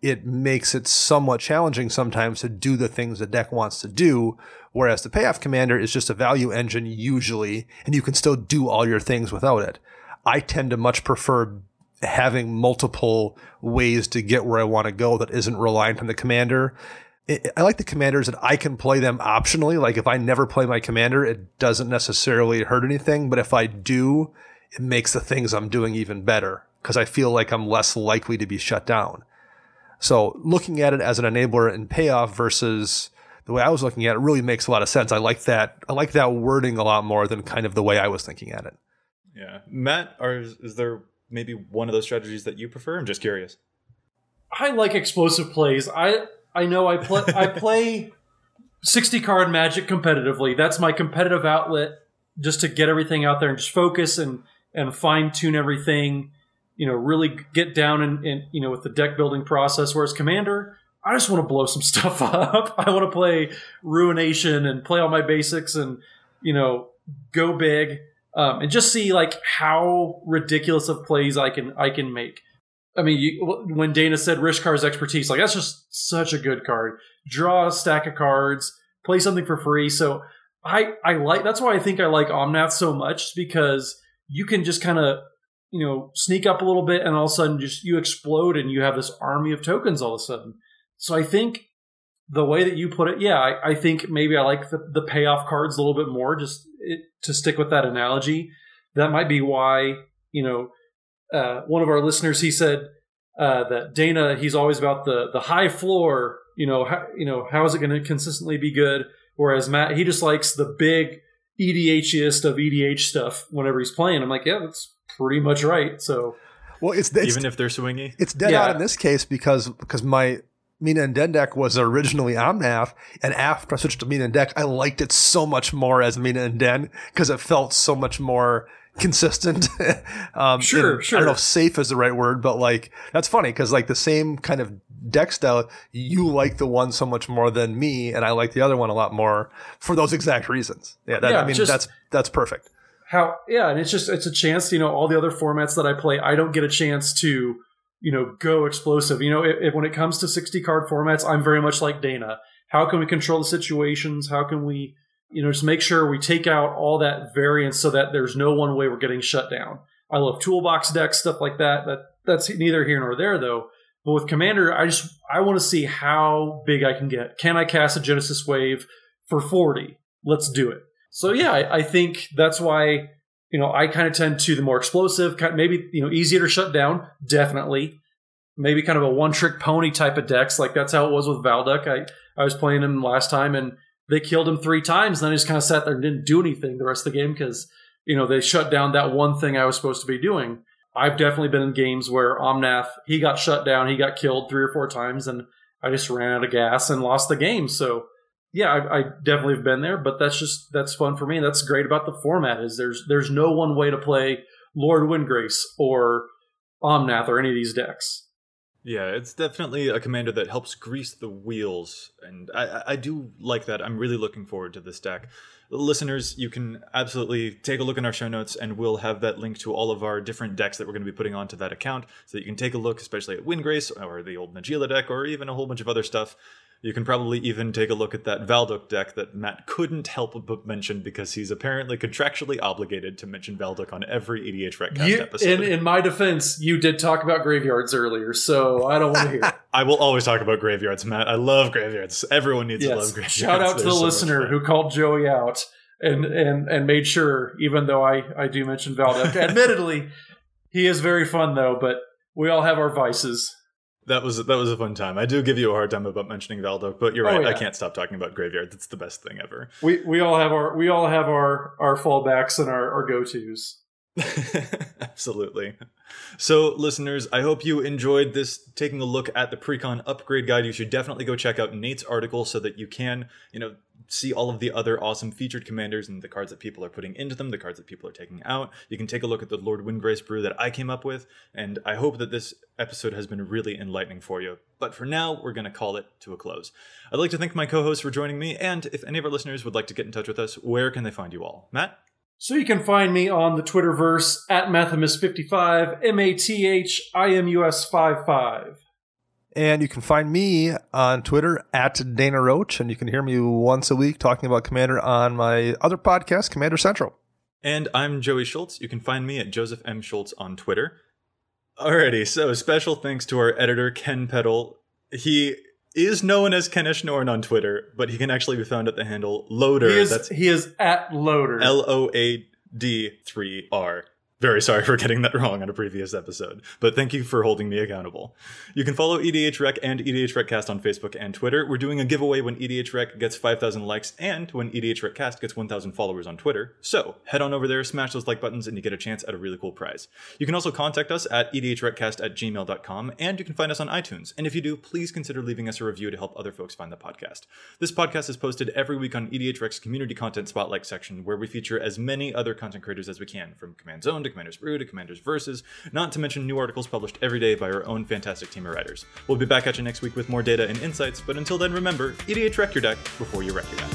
it makes it somewhat challenging sometimes to do the things the deck wants to do. Whereas the payoff commander is just a value engine usually, and you can still do all your things without it. I tend to much prefer having multiple ways to get where I want to go that isn't reliant on the commander I like the commanders that I can play them optionally. Like if I never play my commander, it doesn't necessarily hurt anything. But if I do, it makes the things I'm doing even better because I feel like I'm less likely to be shut down. So looking at it as an enabler and payoff versus the way I was looking at it really makes a lot of sense. I like that. I like that wording a lot more than kind of the way I was thinking at it. Yeah, Matt, are, is there maybe one of those strategies that you prefer? I'm just curious. I like explosive plays. I I know I play I play 60 card magic competitively. That's my competitive outlet just to get everything out there and just focus and and fine tune everything, you know, really get down and you know with the deck building process whereas commander I just want to blow some stuff up. I want to play ruination and play all my basics and you know go big um, and just see like how ridiculous of plays I can I can make. I mean, you, when Dana said Rishkar's expertise, like that's just such a good card. Draw a stack of cards, play something for free. So I I like that's why I think I like Omnath so much because you can just kind of you know sneak up a little bit and all of a sudden just you explode and you have this army of tokens all of a sudden. So I think the way that you put it, yeah, I, I think maybe I like the, the payoff cards a little bit more. Just it, to stick with that analogy, that might be why you know uh, one of our listeners he said uh, that Dana he's always about the the high floor. You know, how, you know how is it going to consistently be good? Whereas Matt he just likes the big EDHiest of EDH stuff whenever he's playing. I'm like, yeah, that's pretty much right. So. Well, it's, it's even if they're swingy, it's dead yeah. out in this case because because my Mina and Denn deck was originally Omnath, and after I switched to Mina and Deck, I liked it so much more as Mina and Denn because it felt so much more consistent. um, sure, sure. I don't know if safe is the right word, but like that's funny because like the same kind of deck style, you like the one so much more than me, and I like the other one a lot more for those exact reasons. Yeah, that, yeah I mean just, that's that's perfect. How yeah, and it's just it's a chance. You know, all the other formats that I play, I don't get a chance to you know go explosive. You know, if, if when it comes to sixty card formats, I'm very much like Dana. How can we control the situations? How can we you know, just make sure we take out all that variance so that there's no one way we're getting shut down. I love toolbox decks, stuff like that. That that's neither here nor there though. But with Commander, I just I want to see how big I can get. Can I cast a Genesis Wave for 40? Let's do it. So yeah, I, I think that's why you know I kind of tend to the more explosive, maybe you know easier to shut down, definitely. Maybe kind of a one trick pony type of decks, like that's how it was with Valduk. I I was playing him last time and they killed him three times. And then I just kind of sat there and didn't do anything the rest of the game because you know they shut down that one thing I was supposed to be doing. I've definitely been in games where Omnath he got shut down, he got killed three or four times, and I just ran out of gas and lost the game. So yeah, I, I, definitely have been there, but that's just that's fun for me. That's great about the format is there's there's no one way to play Lord Windgrace or Omnath or any of these decks. Yeah, it's definitely a commander that helps grease the wheels, and I, I do like that. I'm really looking forward to this deck. Listeners, you can absolutely take a look in our show notes, and we'll have that link to all of our different decks that we're going to be putting onto that account, so that you can take a look, especially at Windgrace or the old Najeela deck, or even a whole bunch of other stuff. You can probably even take a look at that Valduk deck that Matt couldn't help but mention because he's apparently contractually obligated to mention Valduk on every EDHRECast you, episode. In, in my defense, you did talk about graveyards earlier, so I don't want to hear it. I will always talk about graveyards, Matt. I love graveyards. Everyone needs yes. to love graveyards. Shout out to the so listener who called Joey out and, and, and made sure, even though I, I do mention Valduk, admittedly, he is very fun though, but we all have our vices. That was that was a fun time. I do give you a hard time about mentioning Valduk, but you're oh, right. Oh, yeah. I can't stop talking about Graveyard. That's the best thing ever. We we all have our we all have our our fallbacks and our, our go tos. Absolutely. So, listeners, I hope you enjoyed this taking a look at the Precon upgrade guide. You should definitely go check out Nate's article so that you can, you know, see all of the other awesome featured commanders and the cards that people are putting into them, the cards that people are taking out. You can take a look at the Lord Windgrace brew that I came up with, and I hope that this episode has been really enlightening for you. But for now, we're going to call it to a close. I'd like to thank my co-hosts for joining me, and if any of our listeners would like to get in touch with us, where can they find you all? Matt? So you can find me on the Twitterverse at Mathimus55, M A T H I M U S 55. And you can find me on Twitter at Dana Roach, and you can hear me once a week talking about Commander on my other podcast, Commander Central. And I'm Joey Schultz. You can find me at Joseph M. Schultz on Twitter. Alrighty, so special thanks to our editor, Ken Peddle. He is known as Kenish Norn on Twitter, but he can actually be found at the handle Loader. He is, That's he is at Loader. L O A D 3 R. Very sorry for getting that wrong on a previous episode, but thank you for holding me accountable. You can follow EDHREC and EDHRECast on Facebook and Twitter. We're doing a giveaway when EDHREC gets 5,000 likes and when EDHRECast gets 1,000 followers on Twitter. So head on over there, smash those like buttons, and you get a chance at a really cool prize. You can also contact us at edhrecast at gmail.com, and you can find us on iTunes. And if you do, please consider leaving us a review to help other folks find the podcast. This podcast is posted every week on EDHREC's community content spotlight section, where we feature as many other content creators as we can, from Command Zone to Commander's Brew to Commander's Verses, not to mention new articles published every day by our own fantastic team of writers. We'll be back at you next week with more data and insights, but until then, remember EDH wreck your deck before you wreck your deck.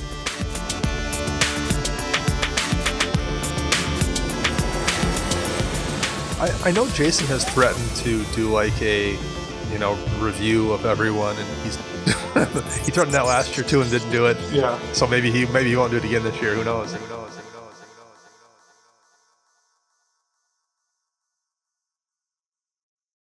I, I know Jason has threatened to do like a you know review of everyone, and he's he threatened that last year too and didn't do it. Yeah. So maybe he maybe he won't do it again this year. Who knows? Who knows?